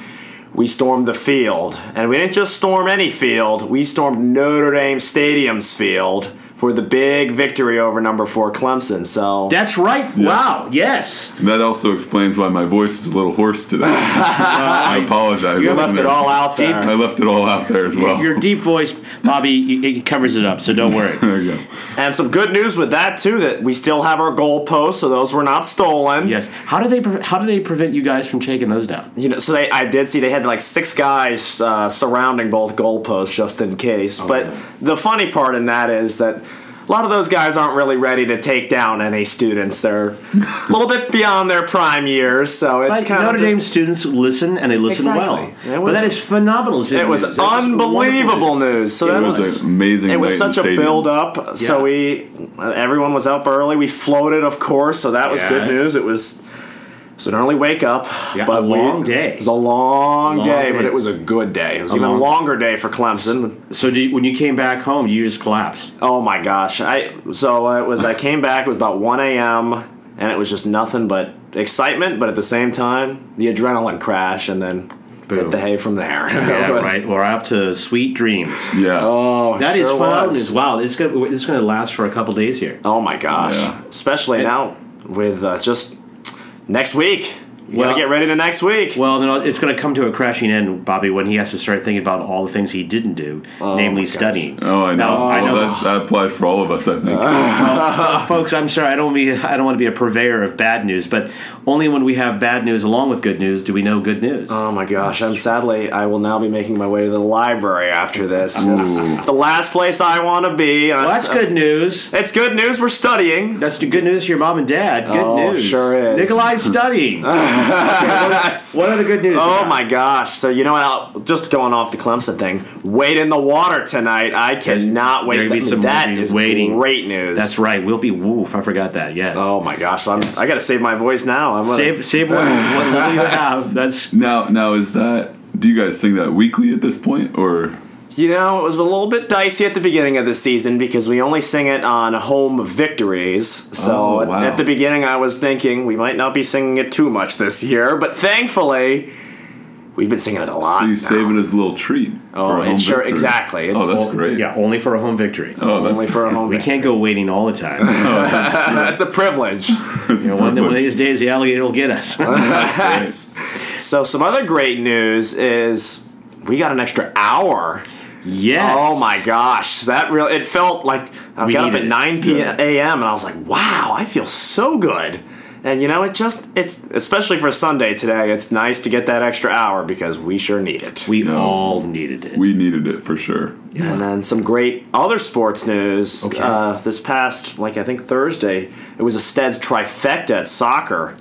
Speaker 5: we stormed the field, and we didn't just storm any field. We stormed Notre Dame Stadium's field for the big victory over number four Clemson. So
Speaker 1: That's right. Wow. Yes.
Speaker 2: And that also explains why my voice is a little hoarse today. I apologize.
Speaker 5: you left it all out there.
Speaker 2: I left it all out there as well.
Speaker 1: Your deep voice, Bobby, it it covers it up, so don't worry.
Speaker 2: there you go.
Speaker 5: And some good news with that too that we still have our goal goalposts, so those were not stolen.
Speaker 1: Yes. How do they pre- how do they prevent you guys from taking those down?
Speaker 5: You know, so they I did see they had like six guys uh, surrounding both goalposts just in case. but
Speaker 1: yeah.
Speaker 5: the funny part in that is that a lot of those guys aren't really ready to take down any students. They're a little bit beyond their prime years, so it's
Speaker 1: But
Speaker 5: kind
Speaker 1: Notre
Speaker 5: of
Speaker 1: Dame
Speaker 5: just,
Speaker 1: students listen and they listen
Speaker 5: Exactly.
Speaker 1: well.
Speaker 5: It
Speaker 1: but that is phenomenal.
Speaker 5: it was
Speaker 1: news.
Speaker 5: Unbelievable
Speaker 1: wonderful.
Speaker 5: news. So
Speaker 2: It
Speaker 5: that
Speaker 2: was
Speaker 5: was
Speaker 2: an amazing.
Speaker 5: It was such a build up. So we, everyone was up early. We floated, of course. So that was good news. It was, it was an early wake up.
Speaker 1: Yeah,
Speaker 5: but
Speaker 1: a
Speaker 5: we-
Speaker 1: long day.
Speaker 5: It was a long,
Speaker 1: Long
Speaker 5: day,
Speaker 1: day.
Speaker 5: but it was a good day. It was
Speaker 1: A
Speaker 5: even
Speaker 1: long-
Speaker 5: longer day for Clemson.
Speaker 1: So do you, when you came back home, you just collapsed.
Speaker 5: Oh my gosh! I so it was. I came back. It was about one a.m. and it was just nothing but excitement, but at the same time, the adrenaline crash, and then
Speaker 1: Boom.
Speaker 5: hit the hay from there.
Speaker 1: Yeah,
Speaker 5: was-
Speaker 1: right. We're off to sweet dreams.
Speaker 2: Yeah.
Speaker 5: Oh,
Speaker 1: That is
Speaker 5: sure
Speaker 1: fun.
Speaker 5: was.
Speaker 1: As well. it's gonna it's gonna last for a couple days here.
Speaker 5: Oh my gosh!
Speaker 2: Yeah.
Speaker 5: Especially
Speaker 1: And-
Speaker 5: now with uh, just next week. You
Speaker 1: Well-
Speaker 5: gotta get ready to next week.
Speaker 1: Well, then it's going to come to a crashing end, Bobby, when he has to start thinking about all the things he didn't do, oh namely studying.
Speaker 2: Oh, I know.
Speaker 1: Now, I know,
Speaker 2: That, that applies for all of us, I think.
Speaker 1: folks. I'm sorry, I don't be, I don't want to be a purveyor of bad news, but only when we have bad news along with good news do we know good news.
Speaker 5: Oh my gosh! I'm sadly, I will now be making my way to the library after this. The last place I want to be.
Speaker 1: well, that's good news.
Speaker 5: It's good news. We're studying.
Speaker 1: That's good news to your mom and dad. Good
Speaker 5: Oh,
Speaker 1: news.
Speaker 5: sure is.
Speaker 1: Nikolai's studying.
Speaker 5: That's-
Speaker 1: what are the good news?
Speaker 5: Oh
Speaker 1: about?
Speaker 5: my gosh! So you know what? I'll- Just going off the Clemson thing. Wait in the water tonight. I cannot wait.
Speaker 1: There'll be some
Speaker 5: that
Speaker 1: movie
Speaker 5: is
Speaker 1: waiting.
Speaker 5: great news.
Speaker 1: That's right. We'll be woof. I forgot that. Yes.
Speaker 5: Oh my gosh! I'm, I got to save my voice now. I'm gonna,
Speaker 1: Save save what, what little you have. That's
Speaker 2: now, now is that? Do you guys sing that weekly at this point, or
Speaker 5: You know, it was a little bit dicey at the beginning of the season because we only sing it on home victories. So
Speaker 2: Oh,
Speaker 5: at-
Speaker 2: wow.
Speaker 5: at the beginning, I was thinking we might not be singing it too much this year, but thankfully, we've been singing it a lot.
Speaker 2: so you
Speaker 5: now.
Speaker 2: save it as a little treat?
Speaker 5: Oh,
Speaker 2: for a
Speaker 5: it
Speaker 2: home
Speaker 5: sure-
Speaker 2: victory?
Speaker 5: exactly.
Speaker 2: Oh, that's great.
Speaker 1: yeah, only for a home victory.
Speaker 2: Oh, that's
Speaker 5: only for a home
Speaker 1: we
Speaker 5: victory.
Speaker 1: can't go waiting all the time.
Speaker 5: Oh, that's a privilege.
Speaker 2: that's
Speaker 1: You know, one, one of
Speaker 2: privilege.
Speaker 1: these days, the alligator will get us.
Speaker 5: so some other great news is we got an extra hour.
Speaker 1: Yes.
Speaker 5: Oh my gosh, that real it felt like I
Speaker 1: We
Speaker 5: got up at 9 p.m. a.m. and I was like, wow, I feel so good. And you know, it just it's especially for Sunday today, it's nice to get that extra hour because we sure need it.
Speaker 1: We
Speaker 2: No.
Speaker 1: all needed it.
Speaker 2: We needed it for sure. Yeah.
Speaker 5: And then some great other sports news.
Speaker 1: Okay.
Speaker 5: Uh, this past, like I think Thursday, it was a Steds trifecta at soccer.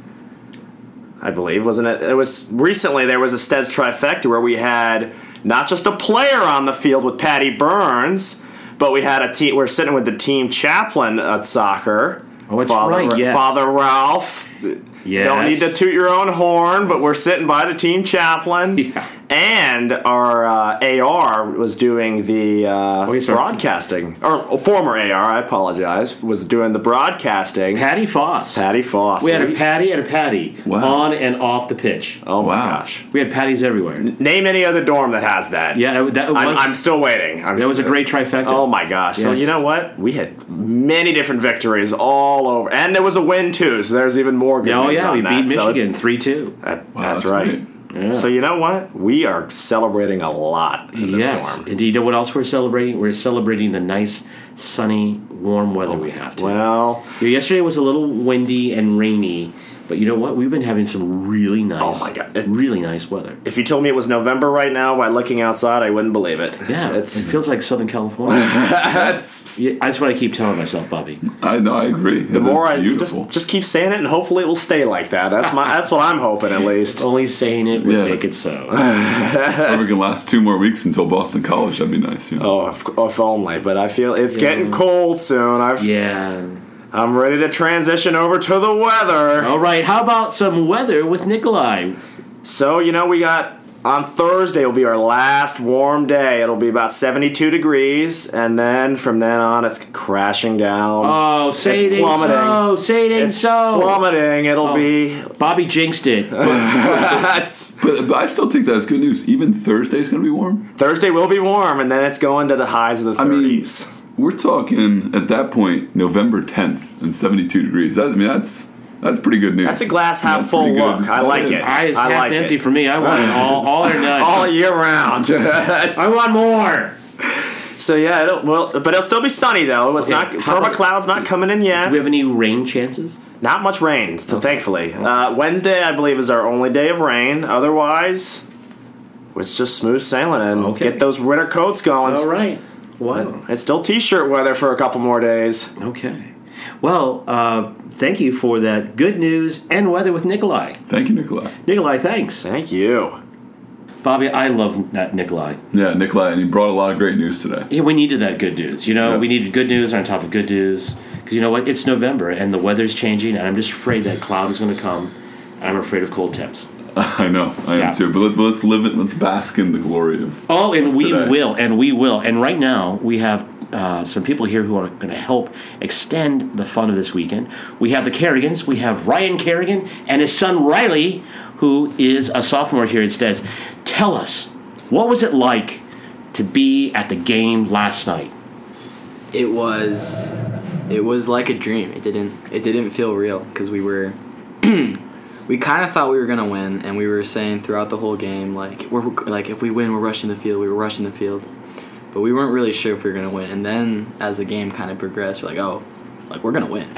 Speaker 5: I believe, wasn't it? It was recently. There was a Steds trifecta where we had not just a player on the field with Patty Burns, but we had a team. We're sitting with the team chaplain at soccer.
Speaker 1: Oh, that's
Speaker 5: Father,
Speaker 1: right, yes.
Speaker 5: Father Ralph.
Speaker 1: Yes.
Speaker 5: Don't need to toot your own horn, but we're sitting by the team chaplain.
Speaker 1: Yeah.
Speaker 5: And our uh, AR was doing the uh,
Speaker 1: yes, our-
Speaker 5: broadcasting, or former AR, I apologize, was doing the broadcasting.
Speaker 1: Patty Foss.
Speaker 5: Patty Foss.
Speaker 1: We had a Patty and a Patty
Speaker 2: Wow.
Speaker 1: on and off the pitch.
Speaker 5: Oh my
Speaker 2: Wow.
Speaker 5: gosh!
Speaker 1: We had Patties everywhere.
Speaker 5: Name any other dorm that has that.
Speaker 1: Yeah, that was,
Speaker 5: I'm, I'm still waiting. I'm
Speaker 1: that was a great trifecta.
Speaker 5: Oh my gosh! So you know what? We had many different victories all over, and there was a win too. So there's even more good
Speaker 1: Oh
Speaker 5: news
Speaker 1: yeah,
Speaker 5: on
Speaker 1: we
Speaker 5: that.
Speaker 1: beat
Speaker 5: So it's-
Speaker 1: Michigan three two.
Speaker 5: that-
Speaker 2: Wow,
Speaker 5: that's,
Speaker 2: that's
Speaker 5: right.
Speaker 2: great.
Speaker 1: Yeah.
Speaker 5: So you know what? We are celebrating a lot in this
Speaker 1: Yes.
Speaker 5: dorm.
Speaker 1: And do you know what else we're celebrating? We're celebrating the nice, sunny, warm weather oh, we have. Today.
Speaker 5: Well,
Speaker 1: Yesterday was a little windy and rainy, but you know what? We've been having some really oh nice,
Speaker 5: Oh my God. It-
Speaker 1: really nice weather.
Speaker 5: if you told me it was November right now by looking outside, I wouldn't believe it.
Speaker 1: Yeah,
Speaker 5: it's
Speaker 1: it feels like Southern California.
Speaker 5: that's
Speaker 1: yeah, that's what I keep telling myself, Bobby.
Speaker 2: I know. I agree.
Speaker 5: the more I
Speaker 2: beautiful.
Speaker 5: just just keep saying it, and hopefully it will stay like that. That's my that's what I'm hoping at least.
Speaker 1: Only saying it would
Speaker 2: Yeah.
Speaker 1: make it so.
Speaker 2: If we can last two more weeks until Boston College, that'd be nice. You know?
Speaker 5: Oh, if, if only. But I feel it's getting cold soon. I've
Speaker 1: yeah.
Speaker 5: I'm ready to transition over to the weather.
Speaker 1: All right. How about some weather with Nikolai?
Speaker 5: So, you know, we got on Thursday will be our last warm day. It'll be about 72 degrees, and then from then on, it's crashing down.
Speaker 1: Oh, say
Speaker 5: It's
Speaker 1: it ain't
Speaker 5: plummeting.
Speaker 1: so. Say it ain't
Speaker 5: it's
Speaker 1: so.
Speaker 5: plummeting. It'll oh, be.
Speaker 1: Bobby jinxed it.
Speaker 5: That's,
Speaker 2: But, but I still take that as good news. Even Thursday's going to be warm.
Speaker 5: Thursday will be warm, and then it's going to the highs of the 30s.
Speaker 2: I mean, we're talking at that point November 10th and 72 degrees. That, I mean, that's that's pretty good news.
Speaker 5: That's a glass half
Speaker 2: That's
Speaker 5: full
Speaker 2: pretty good.
Speaker 5: look. I
Speaker 2: That
Speaker 5: like
Speaker 2: is.
Speaker 5: it.
Speaker 1: I is
Speaker 5: I
Speaker 1: half
Speaker 5: like
Speaker 1: empty
Speaker 5: it.
Speaker 1: for me. I want it all, all or none.
Speaker 5: all year round.
Speaker 1: I want more.
Speaker 5: so yeah, it'll, well, but it'll still be sunny though. It's
Speaker 1: Okay,
Speaker 5: not
Speaker 1: how
Speaker 5: perma cloud's not coming in yet.
Speaker 1: Do we have any rain chances?
Speaker 5: Not much rain, so thankfully. Uh, Wednesday, I believe, is our only day of rain. Otherwise, it's just smooth sailing and
Speaker 1: Okay.
Speaker 5: get those winter coats going.
Speaker 1: All right. Wow.
Speaker 5: It's still t-shirt weather for a couple more days.
Speaker 1: Okay. Well, uh, thank you for that good news and weather with Nikolai.
Speaker 2: Thank you, Nikolai.
Speaker 1: Nikolai, thanks.
Speaker 5: Thank you.
Speaker 1: Bobby, I love that Nikolai.
Speaker 2: Yeah, Nikolai, and he brought a lot of great news today.
Speaker 1: Yeah, we needed that good news. You know,
Speaker 2: Yeah.
Speaker 1: we needed good news on top of good news. Because you know what? It's November and the weather's changing, and I'm just afraid that cloud is going to come. And I'm afraid of cold temps.
Speaker 2: I know, I
Speaker 1: Yeah.
Speaker 2: am too. But, let, but let's live it. Let's bask in the glory of.
Speaker 1: Oh, and we
Speaker 2: today.
Speaker 1: will, and we will. And right now, we have uh, some people here who are going to help extend the fun of this weekend. We have the Kerrigans. We have Ryan Kerrigan and his son Riley, who is a sophomore here at Steds. Tell us, what was it like to be at the game last night?
Speaker 6: it was it was like a dream it didn't it didn't feel real because we were we kind of thought we were gonna win and we were saying throughout the whole game like we're like if we win we're rushing the field we were rushing the field. But we weren't really sure if we were gonna win and then as the game kind of progressed we're like oh like we're gonna win.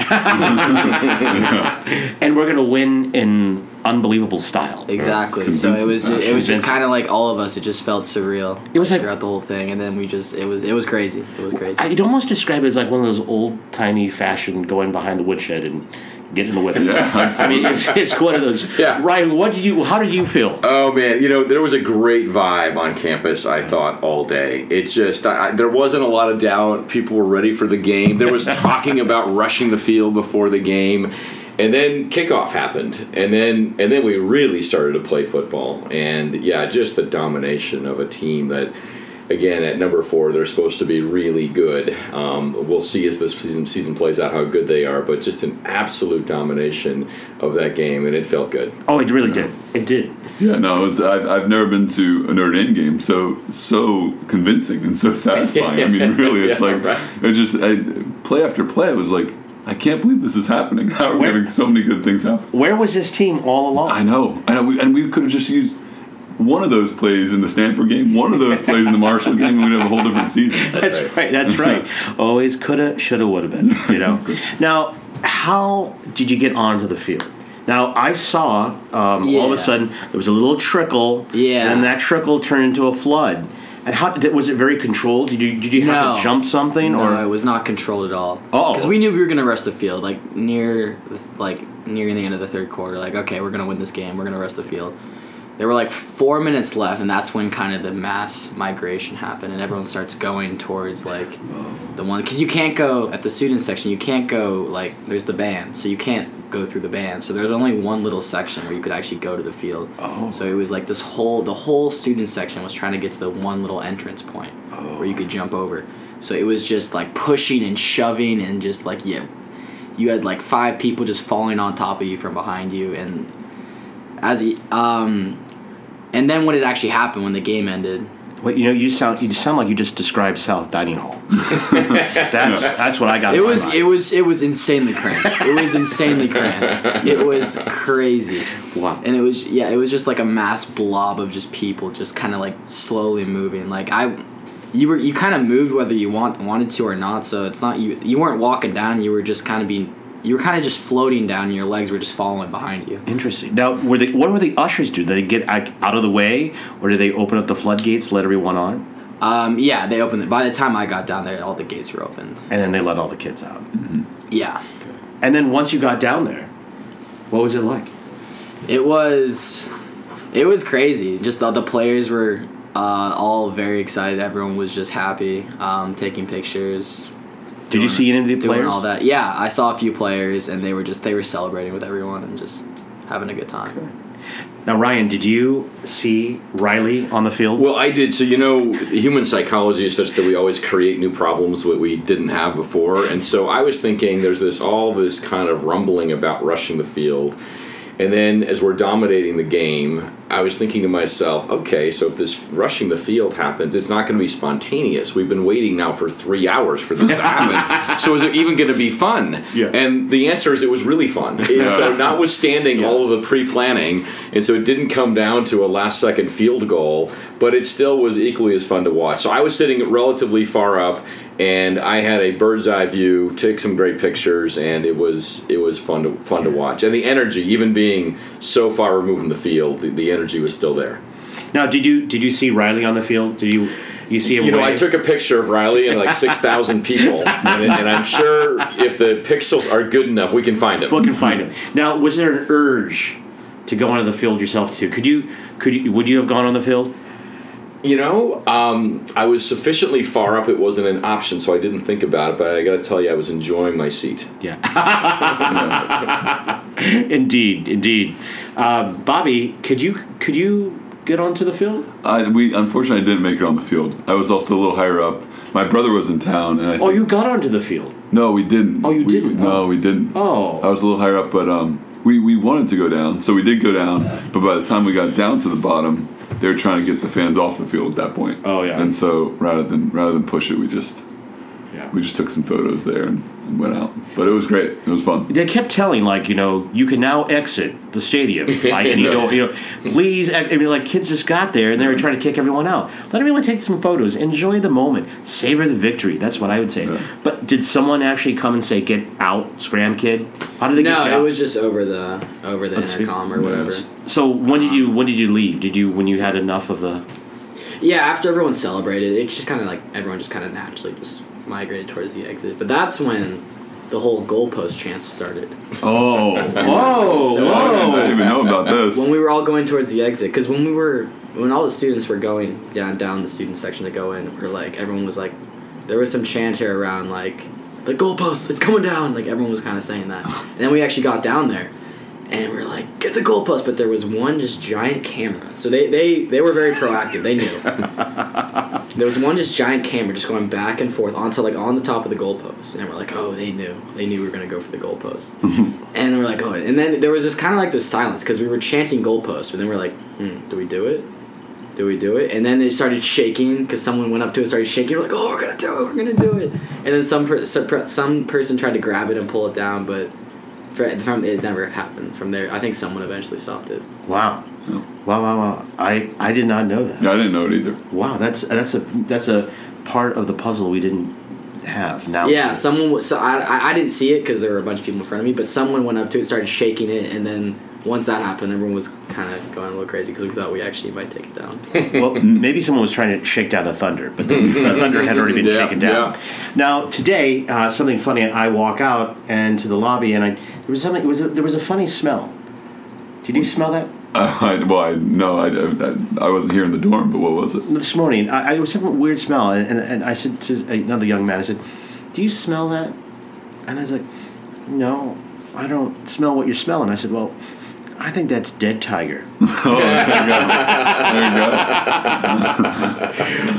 Speaker 1: And we're going to win in unbelievable style.
Speaker 6: exactly. So it was
Speaker 2: actually.
Speaker 6: Uh, it was just kind of like all of us it just felt surreal
Speaker 1: It was like-
Speaker 6: throughout the whole thing and then we just it was it was crazy. It was crazy.
Speaker 1: I'd almost describe it as like one of those old timey fashioned going behind the woodshed and getting the weather.
Speaker 2: Yeah,
Speaker 1: I mean, it's, it's one of those.
Speaker 7: Yeah.
Speaker 1: Ryan, what did you? How did you feel?
Speaker 7: Oh man, you know there was a great vibe on campus. I thought all day. It just I- there wasn't a lot of doubt. People were ready for the game. There was talking about rushing the field before the game, and then kickoff happened, and then and then we really started to play football. And yeah, just the domination of a team that. Again, at number four, they're supposed to be really good. Um, we'll see as this season, season plays out how good they are, but just an absolute domination of that game, and it felt good.
Speaker 1: Oh, it really did. It did.
Speaker 2: Yeah, no, it was, I've, I've never been to a Notre Dame game so so convincing and so satisfying. I mean, really, it's
Speaker 7: Yeah,
Speaker 2: like
Speaker 7: right.
Speaker 2: it just I, play after play. It was like I can't believe this is happening. How are we
Speaker 1: Where-
Speaker 2: having so many good things happen?
Speaker 1: Where was this team all along?
Speaker 2: I know, I know, we, and we could have just used one of those plays in the Stanford game, one of those plays in the Marshall game, and we'd have a whole different season.
Speaker 1: That's right. That's right. Always coulda, shoulda, woulda been. You know. Now, how did you get onto the field? Now I saw um, all of a sudden there was a little trickle.
Speaker 6: Yeah.
Speaker 1: And that trickle turned into a flood. And how did, was it very controlled? Did you did you have
Speaker 6: No.
Speaker 1: to jump something
Speaker 6: No,
Speaker 1: or
Speaker 6: it was not controlled at all.
Speaker 1: Oh.
Speaker 6: because we knew we were gonna rest the field like near, like near the end of the third quarter. Like, okay, we're gonna win this game. We're gonna rest the field. There were like four minutes left, and that's when kind of the mass migration happened, and everyone starts going towards like the one because you can't go at the student section. You can't go like there's the band, so you can't go through the band. So there's only one little section where you could actually go to the field.
Speaker 1: Oh.
Speaker 6: So it was like this whole the whole student section was trying to get to the one little entrance point where you could jump over. So it was just like pushing and shoving and just like yeah, you had like five people just falling on top of you from behind you and as he, um and then when it actually happened when the game ended?
Speaker 1: Wait, you know, you sound you sound like you just described South Dining Hall. that's that's what I got.
Speaker 6: it was it was it was insanely cramped it was insanely cramped it was crazy.
Speaker 1: Wow.
Speaker 6: and it was yeah it was just like a mass blob of just people just kind of like slowly moving. Like i you were you kind of moved whether you want wanted to or not. So it's not you you weren't walking down. You were just kind of being you were kind of just floating down and your legs were just following behind you
Speaker 1: Interesting. Now, were they? What were the ushers do? Did they get out of the way, or did they open up the floodgates, let everyone on,
Speaker 6: um yeah they opened it by the time i got down there all the gates were opened
Speaker 1: and then they let all the kids out?
Speaker 6: yeah
Speaker 1: And then once you got down there, what was it like?
Speaker 6: It was, it was crazy. Just the, the players were uh, all very excited. Everyone was just happy, um, taking pictures,
Speaker 1: Did you see any of the
Speaker 6: doing
Speaker 1: players?
Speaker 6: all that. Yeah, I saw a few players, and they were just they were celebrating with everyone and just having a good time.
Speaker 1: Now, Ryan, did you see Riley on the field?
Speaker 7: Well, I did. So you know, human psychology is such that we always create new problems that we didn't have before, and so I was thinking, there's this all this kind of rumbling about rushing the field, and then as we're dominating the game, I was thinking to myself, okay, so if this rushing the field happens, it's not going to be spontaneous. We've been waiting now for three hours for this to happen. so is it even going to be fun?
Speaker 1: Yeah.
Speaker 7: And the answer is it was really fun. And so notwithstanding all of the pre-planning, and so it didn't come down to a last-second field goal, but it still was equally as fun to watch. So I was sitting relatively far up, and I had a bird's eye view, took some great pictures, and it was it was fun to fun to watch. And the energy, even being so far removed from the field, the, the energy was still there.
Speaker 1: now, did you did you see Riley on the field? Did you? You see him.
Speaker 7: You know, I took a picture of Riley and like 6,000 people, and, and I'm sure if the pixels are good enough, we can find him.
Speaker 1: Look and find him. Now, was there an urge to go onto the field yourself too? Could you? Could you? Would you have gone on the field?
Speaker 7: You know, um, I was sufficiently far up; it wasn't an option, so I didn't think about it. But I got to tell you, I was enjoying my seat.
Speaker 1: Yeah. indeed, indeed. Uh, Bobby, could you could you get onto the field?
Speaker 2: I, we unfortunately didn't make it on the field. I was also a little higher up. My brother was in town, and I
Speaker 1: Oh, you got onto the field.
Speaker 2: no, we didn't.
Speaker 1: Oh, you
Speaker 2: We-
Speaker 1: didn't?
Speaker 2: No,
Speaker 1: Oh.
Speaker 2: we didn't.
Speaker 1: Oh.
Speaker 2: I was a little higher up, but um, we we wanted to go down, so we did go down. But by the time we got down to the bottom, they were trying to get the fans off the field at that point.
Speaker 1: Oh, yeah.
Speaker 2: And so rather than rather than push it, we just. We just took some photos there and, and went out. But it was great. It was fun.
Speaker 1: They kept telling like you know you can now exit the stadium. Like, and you know you know please. ex- I mean like kids just got there and they were trying to kick everyone out. Let everyone take some photos. Enjoy the moment. Savor the victory. That's what I would say. But did someone actually come and say get out, scram kid? How did they get
Speaker 6: No,
Speaker 1: you
Speaker 6: it
Speaker 1: out?
Speaker 6: was just over the over the
Speaker 1: That's sweet.
Speaker 6: intercom or whatever.
Speaker 2: Yes.
Speaker 1: So when did you when did you leave? Did you when you had enough of the?
Speaker 6: Yeah, after everyone celebrated, it just kind of like everyone just kind of naturally just migrated towards the exit. But that's when the whole goalpost chance started.
Speaker 2: Oh,
Speaker 1: Whoa!
Speaker 6: So-
Speaker 2: I didn't even know about this.
Speaker 6: When we were all going towards the exit, because when we were when all the students were going down down the student section to go in, we're like everyone was like, there was some chant here around like the goalpost, it's coming down. Like everyone was kind of saying that, and then we actually got down there. And we are like, get the goalpost, but there was one just giant camera. So they, they, they were very proactive. They knew. there was one just giant camera just going back and forth onto like on the top of the goalpost. And we're like, oh, they knew. They knew we were gonna go for the goalpost. and we're like, oh, and then there was just kind of like this silence because we were chanting goalpost, but then we're like, hmm, do we do it? Do we do it? And then they started shaking because someone went up to it, started shaking. We're like, oh, we're gonna do it, we're gonna do it. And then some per- some per- some person tried to grab it and pull it down, but for, from it never happened. From there, I think someone eventually stopped it.
Speaker 1: Wow! Wow! Wow! Wow! I I did not know that.
Speaker 2: yeah, I didn't know it either.
Speaker 1: Wow! That's that's a that's a part of the puzzle we didn't have. Now
Speaker 6: Yeah, someone was. So I, I I didn't see it because there were a bunch of people in front of me, but someone went up to it, started shaking it, and then once that happened, everyone was kind of going a little crazy because we thought we actually might take it down.
Speaker 1: Well, maybe someone was trying to shake down the thunder, but the, the thunder had already been
Speaker 7: Yeah,
Speaker 1: shaken down.
Speaker 7: yeah.
Speaker 1: Now today, uh, something funny. I walk out and to the lobby, and I there was something. It was a, there was a funny smell. Did you smell that
Speaker 2: Uh, I, well, I no, I, I, I wasn't here in the dorm, but what was it?
Speaker 1: this morning? I, I was some weird smell, and, and, and I said to another young man, I said, "Do you smell that?" And I was like, "No, I don't smell what you're smelling." I said, "Well." I think that's dead tiger.
Speaker 2: Oh, there you go. There you go.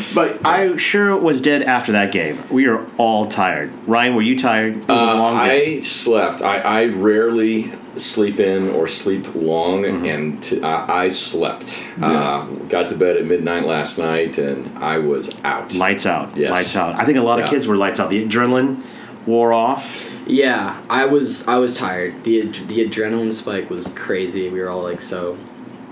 Speaker 1: But I sure was dead after that game. We are all tired. Ryan, were you tired? It was a
Speaker 7: Uh,
Speaker 1: long day.
Speaker 7: I slept. I, I rarely sleep in or sleep long,
Speaker 1: Mm-hmm.
Speaker 7: and t- I, I slept. Uh, got to bed at midnight last night, and I was out.
Speaker 1: Lights out.
Speaker 7: Yes.
Speaker 1: Lights out. I think a lot of kids were lights out. The adrenaline wore off.
Speaker 6: yeah, I was I was tired. the The adrenaline spike was crazy. We were all like so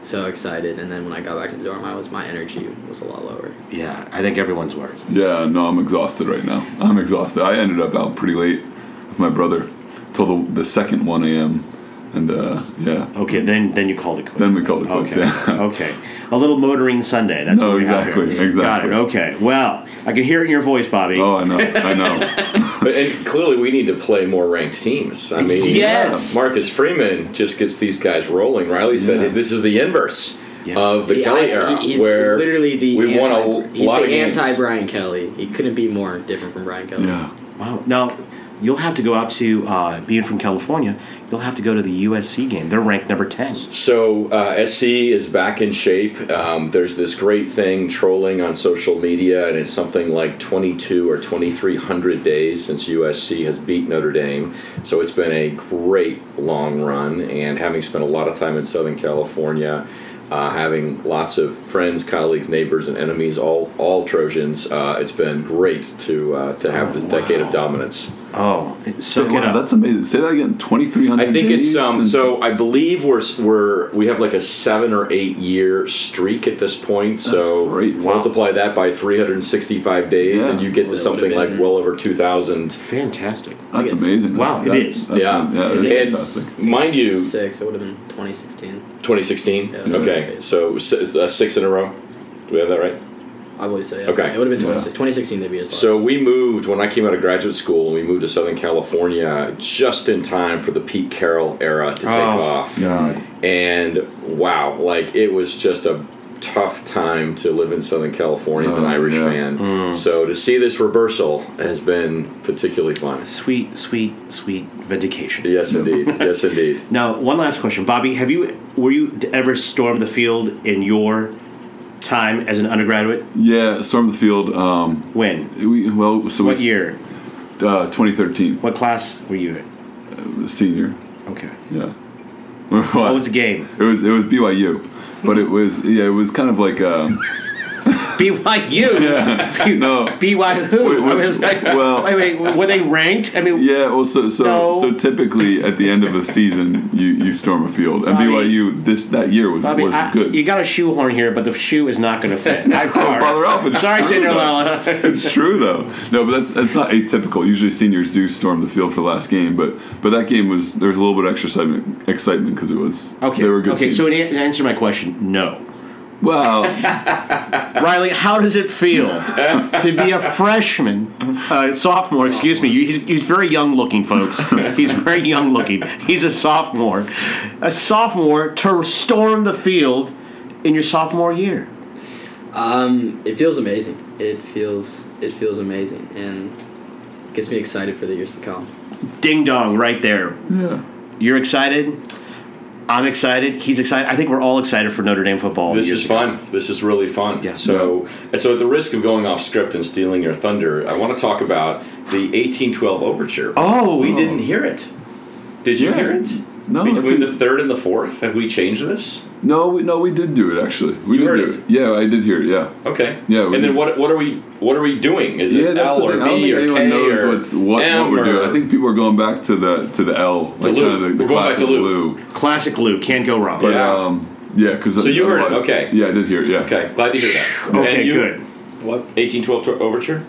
Speaker 6: so excited, and then when I got back to the dorm, I was my energy was a lot lower.
Speaker 1: Yeah, I think everyone's was.
Speaker 2: Yeah, no, I'm exhausted right now. I'm exhausted. I ended up out pretty late with my brother till the, the second 1 a.m. And uh, yeah,
Speaker 1: Okay, then then you called it quits.
Speaker 2: Then we called it quits,
Speaker 1: Okay.
Speaker 2: yeah.
Speaker 1: okay. A little motoring Sunday. That's
Speaker 2: No,
Speaker 1: what we have
Speaker 2: exactly,
Speaker 1: here.
Speaker 2: exactly.
Speaker 1: Got it. Okay. Well, I can hear it in your voice, Bobby.
Speaker 2: oh, I know, I know.
Speaker 7: But and clearly, we need to play more ranked teams. I mean,
Speaker 1: Yes.
Speaker 7: Marcus Freeman just gets these guys rolling. Riley said
Speaker 2: Yeah.
Speaker 7: this is the inverse
Speaker 1: Yeah.
Speaker 7: of the
Speaker 6: He-
Speaker 7: Kelly
Speaker 6: I-
Speaker 7: era,
Speaker 6: he- he's
Speaker 7: where
Speaker 6: literally the
Speaker 7: we
Speaker 6: anti,
Speaker 7: won a
Speaker 6: he's
Speaker 7: lot
Speaker 6: the
Speaker 7: of games.
Speaker 6: anti Brian Kelly. He couldn't be more different from Brian Kelly.
Speaker 2: Yeah.
Speaker 1: Wow. Now, you'll have to go out to, uh, being from California, you'll have to go to the USC game. They're ranked number 10.
Speaker 7: So uh, SC is back in shape. Um, there's this great thing trolling on social media, and it's something like 22 or 2,300 days since USC has beat Notre Dame. So it's been a great long run, and having spent a lot of time in Southern California. Uh, having lots of friends, colleagues, neighbors, and enemies, all all Trojans. Uh, it's been great to uh, to have this decade of dominance.
Speaker 1: Oh,
Speaker 2: So, wow, that's amazing. Say that again. 2,300
Speaker 7: I think it's um.
Speaker 2: since-
Speaker 7: So I believe we're we're we have like a seven or eight year streak at this point. so
Speaker 2: great. Wow.
Speaker 7: multiply that by 365 days,
Speaker 2: Yeah.
Speaker 7: and you get to
Speaker 6: Well, it
Speaker 7: something
Speaker 6: would've
Speaker 7: like well over 2,000.
Speaker 1: Fantastic.
Speaker 2: That's amazing.
Speaker 1: Wow,
Speaker 2: That's,
Speaker 1: it
Speaker 2: that's. That's
Speaker 7: yeah,
Speaker 2: fan- yeah,
Speaker 1: It
Speaker 7: it's
Speaker 2: fantastic.
Speaker 7: mind you,
Speaker 6: Six. It would have been 2016.
Speaker 7: 2016.
Speaker 6: Yeah,
Speaker 7: okay,
Speaker 6: right.
Speaker 7: so uh, six in a row. Do we have that right?
Speaker 6: I believe so. Yeah.
Speaker 7: Okay.
Speaker 6: It would have been
Speaker 2: Yeah.
Speaker 6: 26. 2016 they'd be his.
Speaker 7: So we moved when I came out of graduate school. We moved to Southern California just in time for the Pete Carroll era to take
Speaker 1: Oh,
Speaker 7: off.
Speaker 1: God.
Speaker 7: And wow, like it was just a tough time to live in Southern California as an
Speaker 2: Oh,
Speaker 7: Irish
Speaker 2: yeah.
Speaker 7: fan. So to see this reversal has been particularly fun.
Speaker 1: Sweet, sweet, sweet vindication.
Speaker 7: Yes, indeed. yes, indeed.
Speaker 1: Now, one last question, Bobby. Have you were you ever storm the field in your time as an undergraduate?
Speaker 2: Yeah, stormed the field. Um,
Speaker 1: When?
Speaker 2: we well, so
Speaker 1: What
Speaker 2: we,
Speaker 1: year?
Speaker 2: Uh, 2013,
Speaker 1: What class were you in?
Speaker 2: senior.
Speaker 1: Okay.
Speaker 2: Yeah.
Speaker 1: What was the game?
Speaker 2: It was it was BYU, but it was yeah it was kind of like um,
Speaker 1: BYU. B-
Speaker 2: No.
Speaker 1: BYU. who?
Speaker 2: Wait,
Speaker 1: I
Speaker 2: which-
Speaker 1: was like,
Speaker 2: well-
Speaker 1: wait, wait. Were they ranked? I mean,
Speaker 2: yeah. Well, so so
Speaker 1: No.
Speaker 2: so typically at the end of the season you, you storm a field, and
Speaker 1: Bobby-
Speaker 2: BYU this that year was
Speaker 1: Bobby,
Speaker 2: was
Speaker 1: I-
Speaker 2: good.
Speaker 1: you got a shoehorn here, but the shoe is not going to fit. I'm sorry.
Speaker 2: Ralph, it's
Speaker 1: sorry,
Speaker 2: true,
Speaker 1: Cinderella.
Speaker 2: it's true though. No, but that's that's not atypical. Usually seniors do storm the field for the last game, but but that game was there was a little bit of extra excitement excitement because it was
Speaker 1: Okay.
Speaker 2: they were good.
Speaker 1: okay.
Speaker 2: team.
Speaker 1: So to an- answer my question, no.
Speaker 2: Well,
Speaker 1: Riley, how does it feel to be a freshman, uh, sophomore? Excuse me. He's, he's very young looking, folks. He's very young looking. He's a sophomore. A sophomore to storm the field in your sophomore year.
Speaker 6: Um, it feels amazing. It feels it feels amazing and gets me excited for the years to come.
Speaker 1: Ding dong, right there.
Speaker 2: yeah.
Speaker 1: You're excited. I'm excited. He's excited. I think we're all excited for Notre Dame football.
Speaker 7: This is
Speaker 1: to come.
Speaker 7: fun. This is really fun.
Speaker 1: Yeah.
Speaker 7: So, so at the risk of going off script and stealing your thunder, I want to talk about the 1812 overture.
Speaker 1: Oh.
Speaker 7: we didn't hear it. Did you
Speaker 2: Yeah.
Speaker 7: hear it?
Speaker 2: No,
Speaker 7: Between
Speaker 2: a-
Speaker 7: the third and the fourth, have we changed this?
Speaker 2: No, we, no, we did do it actually. We
Speaker 7: You
Speaker 2: did
Speaker 7: heard
Speaker 2: do
Speaker 7: it?
Speaker 2: it. Yeah, I did hear it. Yeah.
Speaker 7: Okay.
Speaker 2: Yeah, we
Speaker 7: and then what? What are we? What are we doing? Is
Speaker 2: Yeah,
Speaker 7: it
Speaker 2: that's
Speaker 7: L or
Speaker 2: thing. Don't
Speaker 7: B
Speaker 2: think
Speaker 7: or
Speaker 2: anyone
Speaker 7: K
Speaker 2: knows
Speaker 7: or
Speaker 2: what's, what,
Speaker 7: M
Speaker 2: what we're doing.
Speaker 7: or-
Speaker 2: I think people are going back to the to the L, like
Speaker 7: Lou.
Speaker 2: kind of the, the
Speaker 7: We're going back
Speaker 2: classic
Speaker 7: to Lou.
Speaker 2: Lou.
Speaker 1: Classic Lou. Can't go wrong.
Speaker 2: But
Speaker 7: Yeah.
Speaker 2: um, yeah, because
Speaker 7: So you heard it, okay.
Speaker 2: Yeah, I did hear it. Yeah.
Speaker 7: Okay, glad to hear that.
Speaker 1: okay,
Speaker 7: and you,
Speaker 1: good.
Speaker 6: What?
Speaker 7: 1812 overture.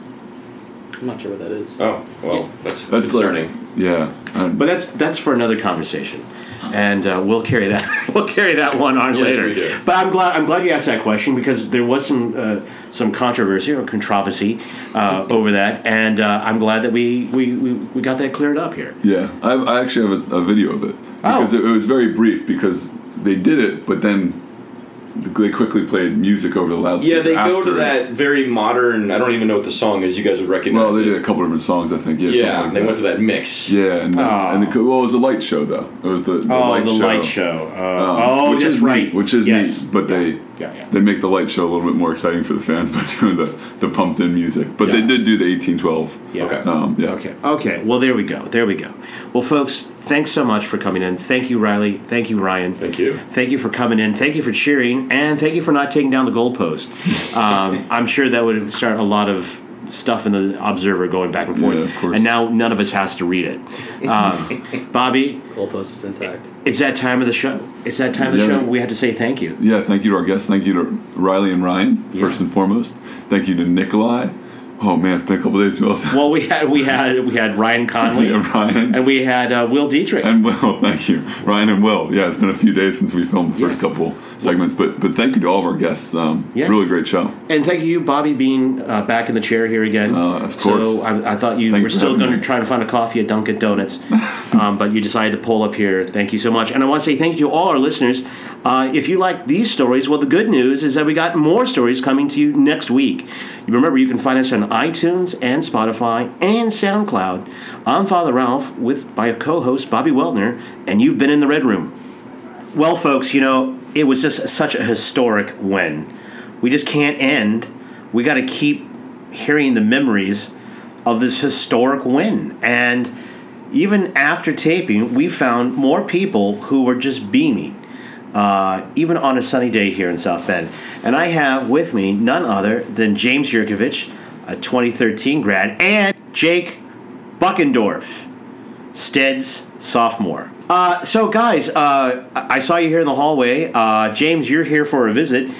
Speaker 6: I'm not sure what that is.
Speaker 7: Oh well, that's,
Speaker 2: That's
Speaker 7: concerning.
Speaker 2: like yeah. Um,
Speaker 1: But that's that's for another conversation, and uh, we'll carry that we'll carry that one on
Speaker 7: Yes,
Speaker 1: later.
Speaker 7: we do.
Speaker 1: But I'm glad I'm glad you asked that question because there was some uh, some controversy or controversy uh, over that, and uh, I'm glad that we, we, we, we got that cleared up here.
Speaker 2: yeah, I, I actually have a, a video of it because
Speaker 1: Oh.
Speaker 2: it, it was very brief because they did it, but then they quickly played music over the loudspeaker.
Speaker 7: Yeah, they go to that very modern. I don't even know what the song is. You guys would recognize.
Speaker 2: Well, they
Speaker 7: it.
Speaker 2: did a couple different songs, I think. Yeah,
Speaker 7: Yeah,
Speaker 2: like
Speaker 7: they
Speaker 2: that.
Speaker 7: went to that mix.
Speaker 2: Yeah, and the,
Speaker 1: Oh.
Speaker 2: and the well, it was a light show though. It was the, the
Speaker 1: oh,
Speaker 2: light
Speaker 1: the
Speaker 2: show.
Speaker 1: light show. Uh,
Speaker 2: Um,
Speaker 1: oh,
Speaker 2: which
Speaker 1: that's
Speaker 2: is
Speaker 1: right.
Speaker 2: neat, which is
Speaker 1: yes.
Speaker 2: neat, but they
Speaker 1: Yeah, yeah.
Speaker 2: they make the light show a little bit more exciting for the fans by doing the, the pumped in music. But they did do the eighteen twelve.
Speaker 1: Yeah.
Speaker 7: Okay.
Speaker 2: Um, yeah.
Speaker 1: Okay. Okay. Well, there we go. There we go. Well, folks, thanks so much for coming in. Thank you, Riley. Thank you, Ryan.
Speaker 7: Thank you.
Speaker 1: Thank you for coming in. Thank you for cheering, and thank you for not taking down the goalpost. Um, I'm sure that would start a lot of stuff in the Observer going back and forth.
Speaker 2: Yeah, of course.
Speaker 1: And now none of us has to read it. Um, Bobby,
Speaker 6: Goalpost was intact.
Speaker 1: it's that time of the show. It's that time of the
Speaker 2: Yeah.
Speaker 1: show. We have to say thank you.
Speaker 2: Yeah, thank you to our guests. Thank you to Riley and Ryan, first
Speaker 1: Yeah.
Speaker 2: and foremost. Thank you to Nikolai. Oh man, it's been a couple days. Who else?
Speaker 1: Well, we had we had we had Ryan Conley,
Speaker 2: Yeah, Ryan.
Speaker 1: and we had uh, Will Dietrich.
Speaker 2: And Will, thank you, Ryan and Will. Yeah, it's been a few days since we filmed the first
Speaker 1: Yes.
Speaker 2: couple segments, but but thank you to all of our guests. Um,
Speaker 1: Yes.
Speaker 2: Really great show.
Speaker 1: And thank you, Bobby, being uh, back in the chair here again.
Speaker 2: Uh, of course.
Speaker 1: So I, I thought you were still going to try to find a coffee at Dunkin' Donuts, um, but you decided to pull up here. Thank you so much. And I want to say thank you to all our listeners. Uh, if you like these stories, well, the good news is that we got more stories coming to you next week. Remember, you can find us on iTunes and Spotify and SoundCloud. I'm Father Ralph with my co-host Bobby Weltner, and you've been in the Red Room. Well, folks, you know, it was just such a historic win. We just can't end. We got to keep hearing the memories of this historic win. And even after taping, we found more people who were just beaming, uh, even on a sunny day here in South Bend. And I have with me none other than James Yurkovich, a 2013 grad, and Jake Buckendorf. Steds sophomore. Uh, so, guys, uh, I I saw you here in the hallway. Uh, James, you're here for a visit.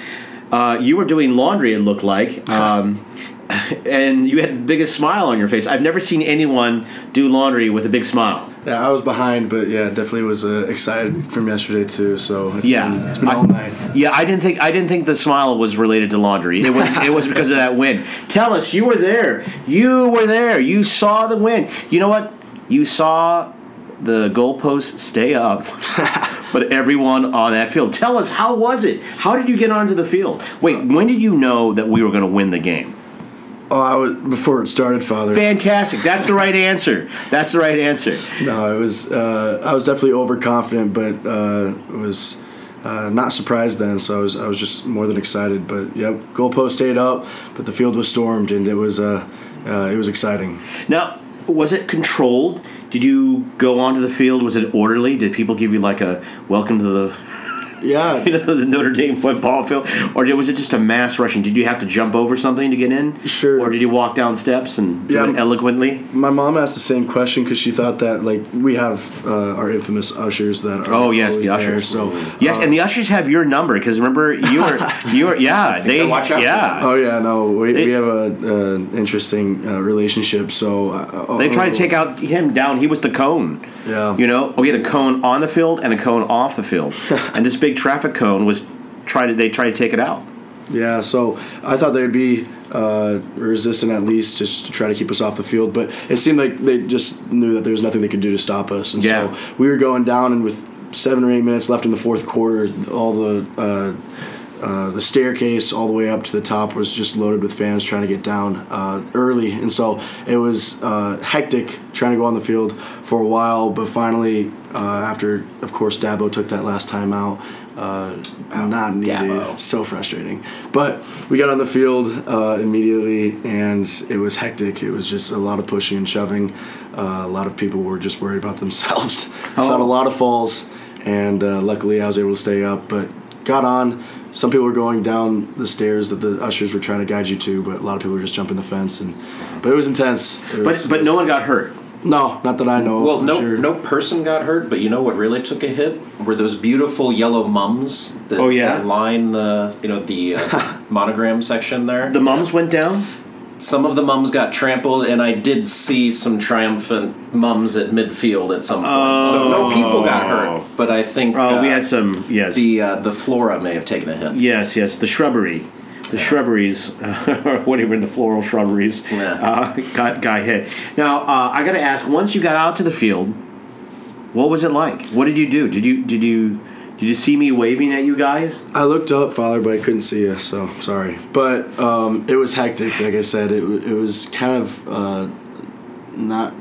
Speaker 1: Uh, you were doing laundry, it looked like, um, and you had the biggest smile on your face. I've never seen anyone do laundry with a big smile.
Speaker 4: Yeah, I was behind, but yeah, definitely was uh, excited from yesterday too. So it's
Speaker 1: Yeah.
Speaker 4: been, it's been
Speaker 1: I-
Speaker 4: all night.
Speaker 1: Yeah, I didn't think I didn't think the smile was related to laundry. It was it was because of that win. Tell us, you were there. You were there. You saw the win. You know what? You saw the goalposts stay up, but everyone on that field. Tell us, how was it? How did you get onto the field? Wait, when did you know that we were going to win the game?
Speaker 4: Oh, I was before it started, Father.
Speaker 1: Fantastic. That's the right answer. That's the right answer.
Speaker 4: No, it was. Uh, I was definitely overconfident, but uh, it was uh, not surprised then. So I was. I was just more than excited. But yep, goalpost stayed up, but the field was stormed, and it was. Uh, uh, it was exciting.
Speaker 1: Now, was it controlled? Did you go onto the field? Was it orderly? Did people give you like a welcome to the
Speaker 4: Yeah,
Speaker 1: you know, the Notre Dame football field, or was it just a mass rushing? Did you have to jump over something to get in?
Speaker 4: Sure.
Speaker 1: Or did you walk down steps and do
Speaker 4: Yeah.
Speaker 1: it eloquently?
Speaker 4: my mom asked the same question because she thought that like we have uh, our infamous ushers that are.
Speaker 1: Oh yes,
Speaker 4: always
Speaker 1: the
Speaker 4: there,
Speaker 1: ushers.
Speaker 4: so
Speaker 1: yes,
Speaker 4: uh,
Speaker 1: and the ushers have your number because remember you were you were yeah they
Speaker 7: watch out
Speaker 1: yeah
Speaker 4: Oh yeah, no, we,
Speaker 1: They-
Speaker 4: we have a uh, interesting uh, relationship. So uh,
Speaker 1: they tried to take out him down. He was the cone.
Speaker 4: Yeah.
Speaker 1: You know, we had a cone on the field and a cone off the field, and this big traffic cone was trying to they tried to take it out.
Speaker 4: Yeah, so I thought they'd be uh, resistant at least just to try to keep us off the field, but it seemed like they just knew that there was nothing they could do to stop us, and
Speaker 1: Yeah.
Speaker 4: so we were going down, and with seven or eight minutes left in the fourth quarter, all the uh, uh, the staircase all the way up to the top was just loaded with fans trying to get down uh, early, and so it was uh, hectic trying to go on the field for a while. But finally, uh, after of course Dabo took that last time out, uh, not needed.
Speaker 5: Dabo.
Speaker 4: So frustrating. But we got on the field uh, immediately, and it was hectic. It was just a lot of pushing and shoving. Uh, a lot of people were just worried about themselves.
Speaker 1: Oh.
Speaker 4: Saw a lot of falls, and uh, luckily I was able to stay up. But got on. Some people were going down the stairs that the ushers were trying to guide you to, but a lot of people were just jumping the fence, and but it was intense. It
Speaker 1: But
Speaker 4: was-
Speaker 1: but no one got hurt.
Speaker 4: No, not that I know. of,
Speaker 8: Well, no,
Speaker 4: sure.
Speaker 8: no person got hurt, but you know what really took a hit were those beautiful yellow mums that,
Speaker 1: Oh, yeah?
Speaker 8: that line the you know the uh, monogram section there.
Speaker 1: The mums went down.
Speaker 8: some of the mums got trampled, and I did see some triumphant mums at midfield at some point. so no people got hurt, but I think
Speaker 1: Oh, we
Speaker 8: uh,
Speaker 1: had some yes.
Speaker 8: the uh, the flora may have taken a hit.
Speaker 1: Yes, yes, the shrubbery, the shrubberies, or whatever the floral shrubberies,
Speaker 8: Yeah.
Speaker 1: uh, got got hit. Now uh, I got to ask: once you got out to the field, what was it like? What did you do? Did you did you did you see me waving at you guys?
Speaker 4: I looked up, Father, but I couldn't see you, so sorry. But um, it was hectic, like I said. It, it was kind of uh, not.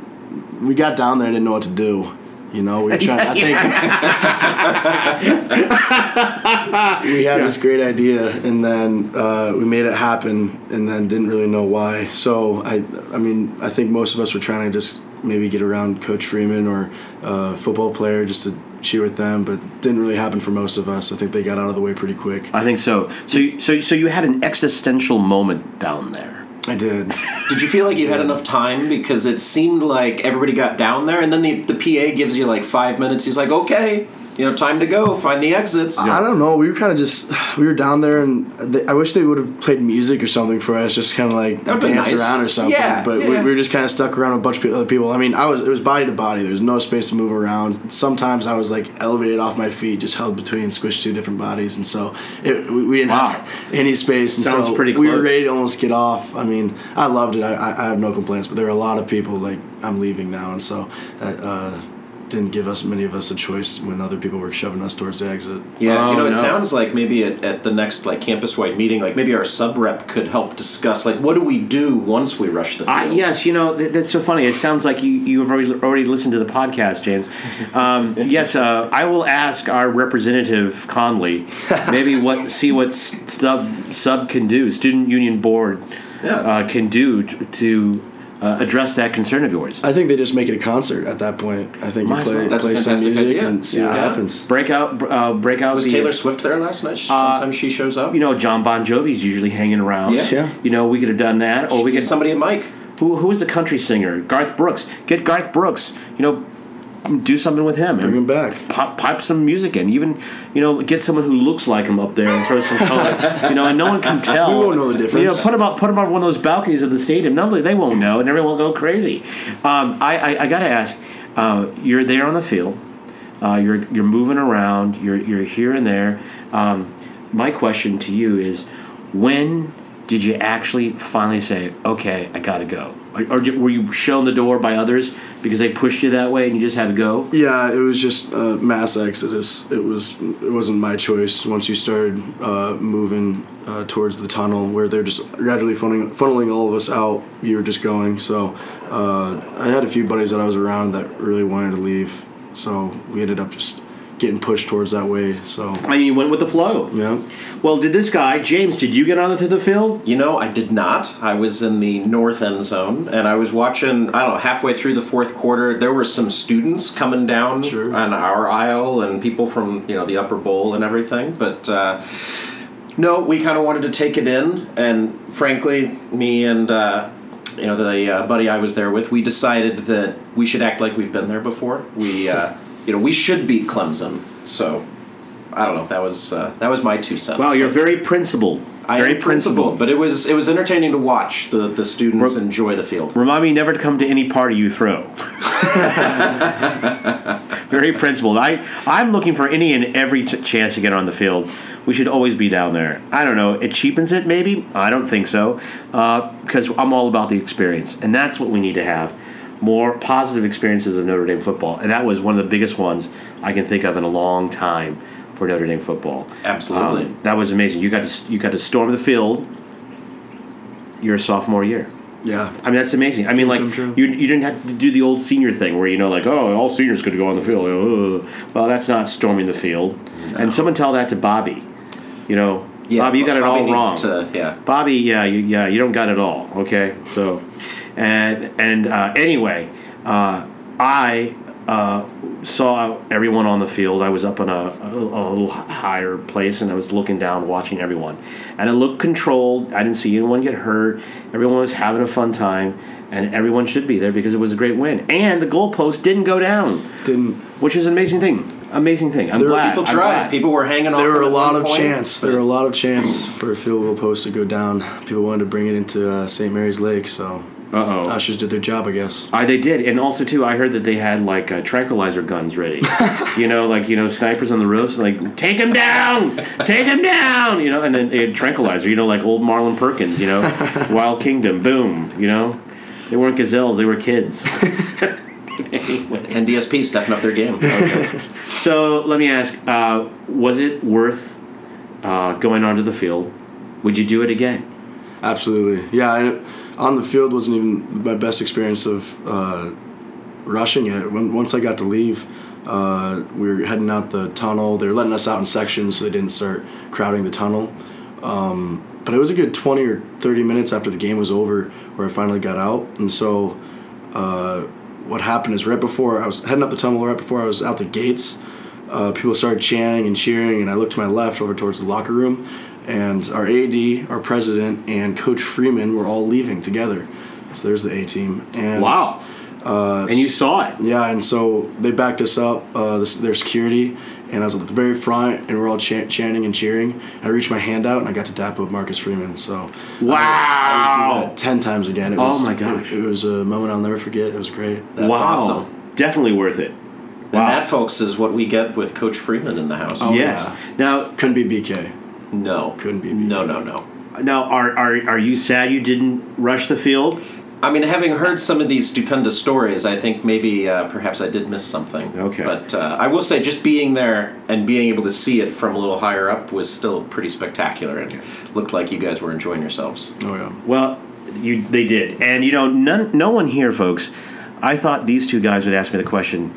Speaker 4: We got down there and didn't know what to do. You know, we were trying. I think we had this great idea, and then uh, we made it happen, and then didn't really know why. So I, I mean, I think most of us were trying to just maybe get around Coach Freeman or a football player just to cheer with them, but didn't really happen for most of us. I think they got out of the way pretty quick.
Speaker 1: I think so. So so so you had an existential moment down there.
Speaker 4: I did.
Speaker 8: Did you feel like you had enough time because it seemed like everybody got down there, and then the the PA gives you like five minutes. He's like, okay. You know, time to go. Find the exits.
Speaker 4: I don't know. We were kind of just we were down there, and they, I wish they would have played music or something for us, just kind of like
Speaker 8: That would've been
Speaker 4: dance
Speaker 8: nice.
Speaker 4: around or something.
Speaker 8: Yeah,
Speaker 4: but we,
Speaker 8: yeah.
Speaker 4: we were just kind of stuck around with a bunch of other people. I mean, I was it was body to body. There was no space to move around. Sometimes I was like elevated off my feet, just held between squished two different bodies, and so it, we, we didn't
Speaker 1: Wow.
Speaker 4: have any space. And
Speaker 1: Sounds
Speaker 4: so
Speaker 1: pretty
Speaker 4: We were ready to almost get off. I mean, I loved it. I, I, I have no complaints, but there were a lot of people like I'm leaving now, and so that uh, didn't give us many of us a choice when other people were shoving us towards the exit.
Speaker 8: Yeah,
Speaker 1: Oh,
Speaker 8: you know, it
Speaker 1: no.
Speaker 8: sounds like maybe at, at the next like campus wide meeting, like maybe our sub rep could help discuss like what do we do once we rush the field.
Speaker 1: I, yes, you know th- that's so funny. It sounds like you you have already already listened to the podcast, James. Um, yes, uh, I will ask our representative Conley, maybe what see what sub sub can do, student union board
Speaker 8: Yeah.
Speaker 1: uh, can do t- to uh, address that concern of yours.
Speaker 4: I think they just make it a concert at that point. I think
Speaker 1: Might
Speaker 4: you play,
Speaker 1: well.
Speaker 8: That's
Speaker 4: play some music
Speaker 8: idea.
Speaker 4: and see what
Speaker 8: Yeah.
Speaker 4: happens.
Speaker 1: Break out, uh, break out.
Speaker 8: Was
Speaker 1: the,
Speaker 8: Taylor Swift there last night? Sometimes she shows up.
Speaker 1: You know, John Bon Jovi's usually hanging around.
Speaker 8: Yeah.
Speaker 4: Yeah.
Speaker 1: You know, we could have done that, or we
Speaker 8: Give
Speaker 1: could.
Speaker 8: somebody a mic.
Speaker 1: Who who is the country singer? Garth Brooks. Get Garth Brooks. You know, do something with him.
Speaker 4: Bring him back.
Speaker 1: pop, pipe some music in. Even, you know, get someone who looks like him up there and throw some color. you know, and no one can tell.
Speaker 4: We won't know the difference.
Speaker 1: You know, put him up, put 'em on one of those balconies of the stadium. Not they won't know, and everyone will go crazy. Um, I, I, I got to ask, uh, you're there on the field. Uh, you're you're moving around. You're you're here and there. Um, my question to you is, when did you actually finally say, "Okay, I got to go"? Or, or were you shown the door by others because they pushed you that way and you just had to go?
Speaker 4: Yeah, it was just a mass exodus. It was it wasn't my choice. Once you started uh, moving uh, towards the tunnel, where they're just gradually funneling, funneling all of us out, you were just going. So uh, I had a few buddies that I was around that really wanted to leave. So we ended up just getting pushed towards that way. So
Speaker 1: I mean, you went with the flow.
Speaker 4: yeah,
Speaker 1: Well, did this guy James? Did you get onto the field?
Speaker 3: You know, I did not. I was in the north end zone, and I was watching. I don't know. Halfway through the fourth quarter, there were some students coming down
Speaker 4: Sure.
Speaker 3: on our aisle, and people from you know the upper bowl and everything. But uh, no, we kind of wanted to take it in, and frankly, me and uh, you know the uh, buddy I was there with, we decided that we should act like we've been there before. We uh, you know we should beat Clemson. So I don't know. That was uh, that was my two cents.
Speaker 1: Wow, you're very principled.
Speaker 3: I
Speaker 1: very
Speaker 3: am principled, but it was it was entertaining to watch the, the students
Speaker 1: Re-
Speaker 3: enjoy the field.
Speaker 1: Remind me never to come to any party you throw. Very principled. I I'm looking for any and every t- chance to get on the field. We should always be down there. I don't know. It cheapens it, maybe. I don't think so, because I'm all about the experience, and that's what we need to have. More positive experiences of Notre Dame football, and that was one of the biggest ones I can think of in a long time for Notre Dame football.
Speaker 3: Absolutely.
Speaker 1: Um, that was amazing. You got to you got to storm the field. Your sophomore year.
Speaker 4: yeah.
Speaker 1: I mean, that's amazing. I mean, like you, you didn't have to do the old senior thing where you know, like, oh, all seniors could go on the field. Ugh. Well, that's not storming the field. And someone tell that to Bobby. You know, Bobby, you got it
Speaker 3: Bobby
Speaker 1: all wrong.
Speaker 3: To, yeah.
Speaker 1: Bobby, yeah, you, yeah, you don't got it all. Okay, so, and and uh, anyway, uh, I uh, saw everyone on the field. I was up on a, a, a little higher place, and I was looking down, watching everyone, and it looked controlled. I didn't see anyone get hurt. Everyone was having a fun time, and everyone should be there because it was a great win. And the goalpost didn't go down,
Speaker 4: Didn't
Speaker 1: which is an amazing thing. Amazing thing. I'm
Speaker 4: There were
Speaker 1: glad.
Speaker 3: People tried.
Speaker 1: glad.
Speaker 3: People were hanging on.
Speaker 4: there were a lot of
Speaker 3: point,
Speaker 4: chance. There were a lot of chance for a field goal post to go down. People wanted to bring it into uh, St. Mary's Lake, so
Speaker 1: Uh-oh.
Speaker 4: ushers did their job, I guess.
Speaker 1: Uh, they did, and also too, I heard that they had like uh, tranquilizer guns ready. you know, like you know, snipers on the roofs, like take him down, take him down. You know, and then they had tranquilizer. You know, like old Marlin Perkins. You know, Wild Kingdom, boom. You know, they weren't gazelles; they were kids. anyway,
Speaker 3: NDSP stepping up their game.
Speaker 1: okay. So let me ask: uh, Was it worth uh, going onto the field? Would you do it again?
Speaker 4: Absolutely, yeah. And it, on the field wasn't even my best experience of uh, rushing it. When, once I got to leave, uh, we were heading out the tunnel. They were letting us out in sections so they didn't start crowding the tunnel. Um, but it was a good twenty or thirty minutes after the game was over where I finally got out, and so. Uh, what happened is right before I was heading up the tunnel, right before I was out the gates, uh, people started chanting and cheering, and I looked to my left over towards the locker room, and our AD, our president, and Coach Freeman were all leaving together. So there's the A team. And
Speaker 1: Wow. and you saw it.
Speaker 4: yeah, and so they backed us up, uh, this, their security, and I was at the very front, and we're all chan- chanting and cheering. I reached my hand out, and I got to dap up Marcus Freeman. So I would
Speaker 1: Wow.
Speaker 4: do that ten times again. It
Speaker 1: Oh
Speaker 4: was,
Speaker 1: my gosh.
Speaker 4: It, it was a moment I'll never forget. It was great.
Speaker 3: That's
Speaker 1: wow.
Speaker 3: awesome.
Speaker 1: Definitely worth it.
Speaker 3: And
Speaker 1: Wow.
Speaker 3: that, folks, is what we get with Coach Freeman in the house.
Speaker 4: Oh,
Speaker 1: yes.
Speaker 4: yeah.
Speaker 1: Now,
Speaker 4: Couldn't be BK.
Speaker 3: No,
Speaker 4: Couldn't be.
Speaker 3: No, no, no.
Speaker 1: Now, are, are are you sad you didn't rush the field?
Speaker 3: I mean, having heard some of these stupendous stories, I think maybe uh, perhaps I did miss something.
Speaker 1: Okay.
Speaker 3: But uh, I will say, just being there and being able to see it from a little higher up was still pretty spectacular, and looked like you guys were enjoying yourselves.
Speaker 4: Oh yeah.
Speaker 1: Well, you they did, and you know, none, no one here, folks. I thought these two guys would ask me the question,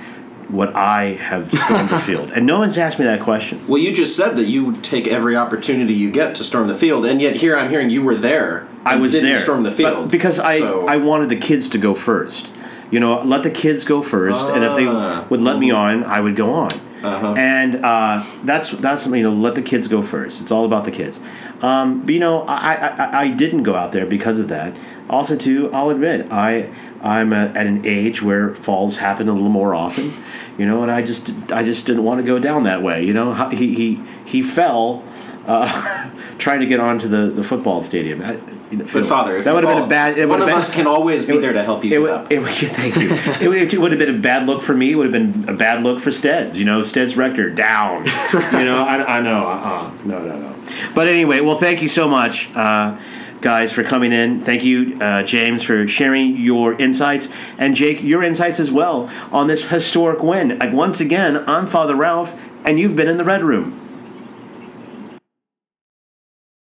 Speaker 1: "What I have stormed the field," and no one's asked me that question.
Speaker 3: Well, you just said that you would take every opportunity you get to storm the field, and yet here I'm hearing you were there.
Speaker 1: I was
Speaker 3: didn't
Speaker 1: there
Speaker 3: storm the
Speaker 1: but-
Speaker 3: field
Speaker 1: because I
Speaker 3: So-
Speaker 1: I wanted the kids to go first. You know, let the kids go first, and if they
Speaker 3: Ah.
Speaker 1: would let me on, I would go on.
Speaker 3: Uh-huh.
Speaker 1: And uh, that's that's you know let the kids go first. It's all about the kids. Um, but you know I, I, I- didn't go out there because of that. Also, too, I'll admit I I'm at, at an age where falls happen a little more often. You know, and I just I just didn't want to go down that way. You know, he he he fell. Uh, trying to get onto the, the football stadium. I, you know,
Speaker 8: But father,
Speaker 1: that would have been a bad. It
Speaker 8: one
Speaker 1: would
Speaker 8: of
Speaker 1: have
Speaker 8: us
Speaker 1: been,
Speaker 8: can always be
Speaker 1: would-
Speaker 8: there to help you
Speaker 1: it would,
Speaker 8: up.
Speaker 1: It would, thank you. it, would, it would have been a bad look for me. It would have been a bad look for Steds. You know, Steds Rector down. you know, I, I know. Uh, no, no, no. But anyway, well, thank you so much, uh, guys, for coming in. Thank you, uh, James, for sharing your insights, and Jake, your insights as well on this historic win. Like once again, I'm Father Ralph, and you've been in the Red Room.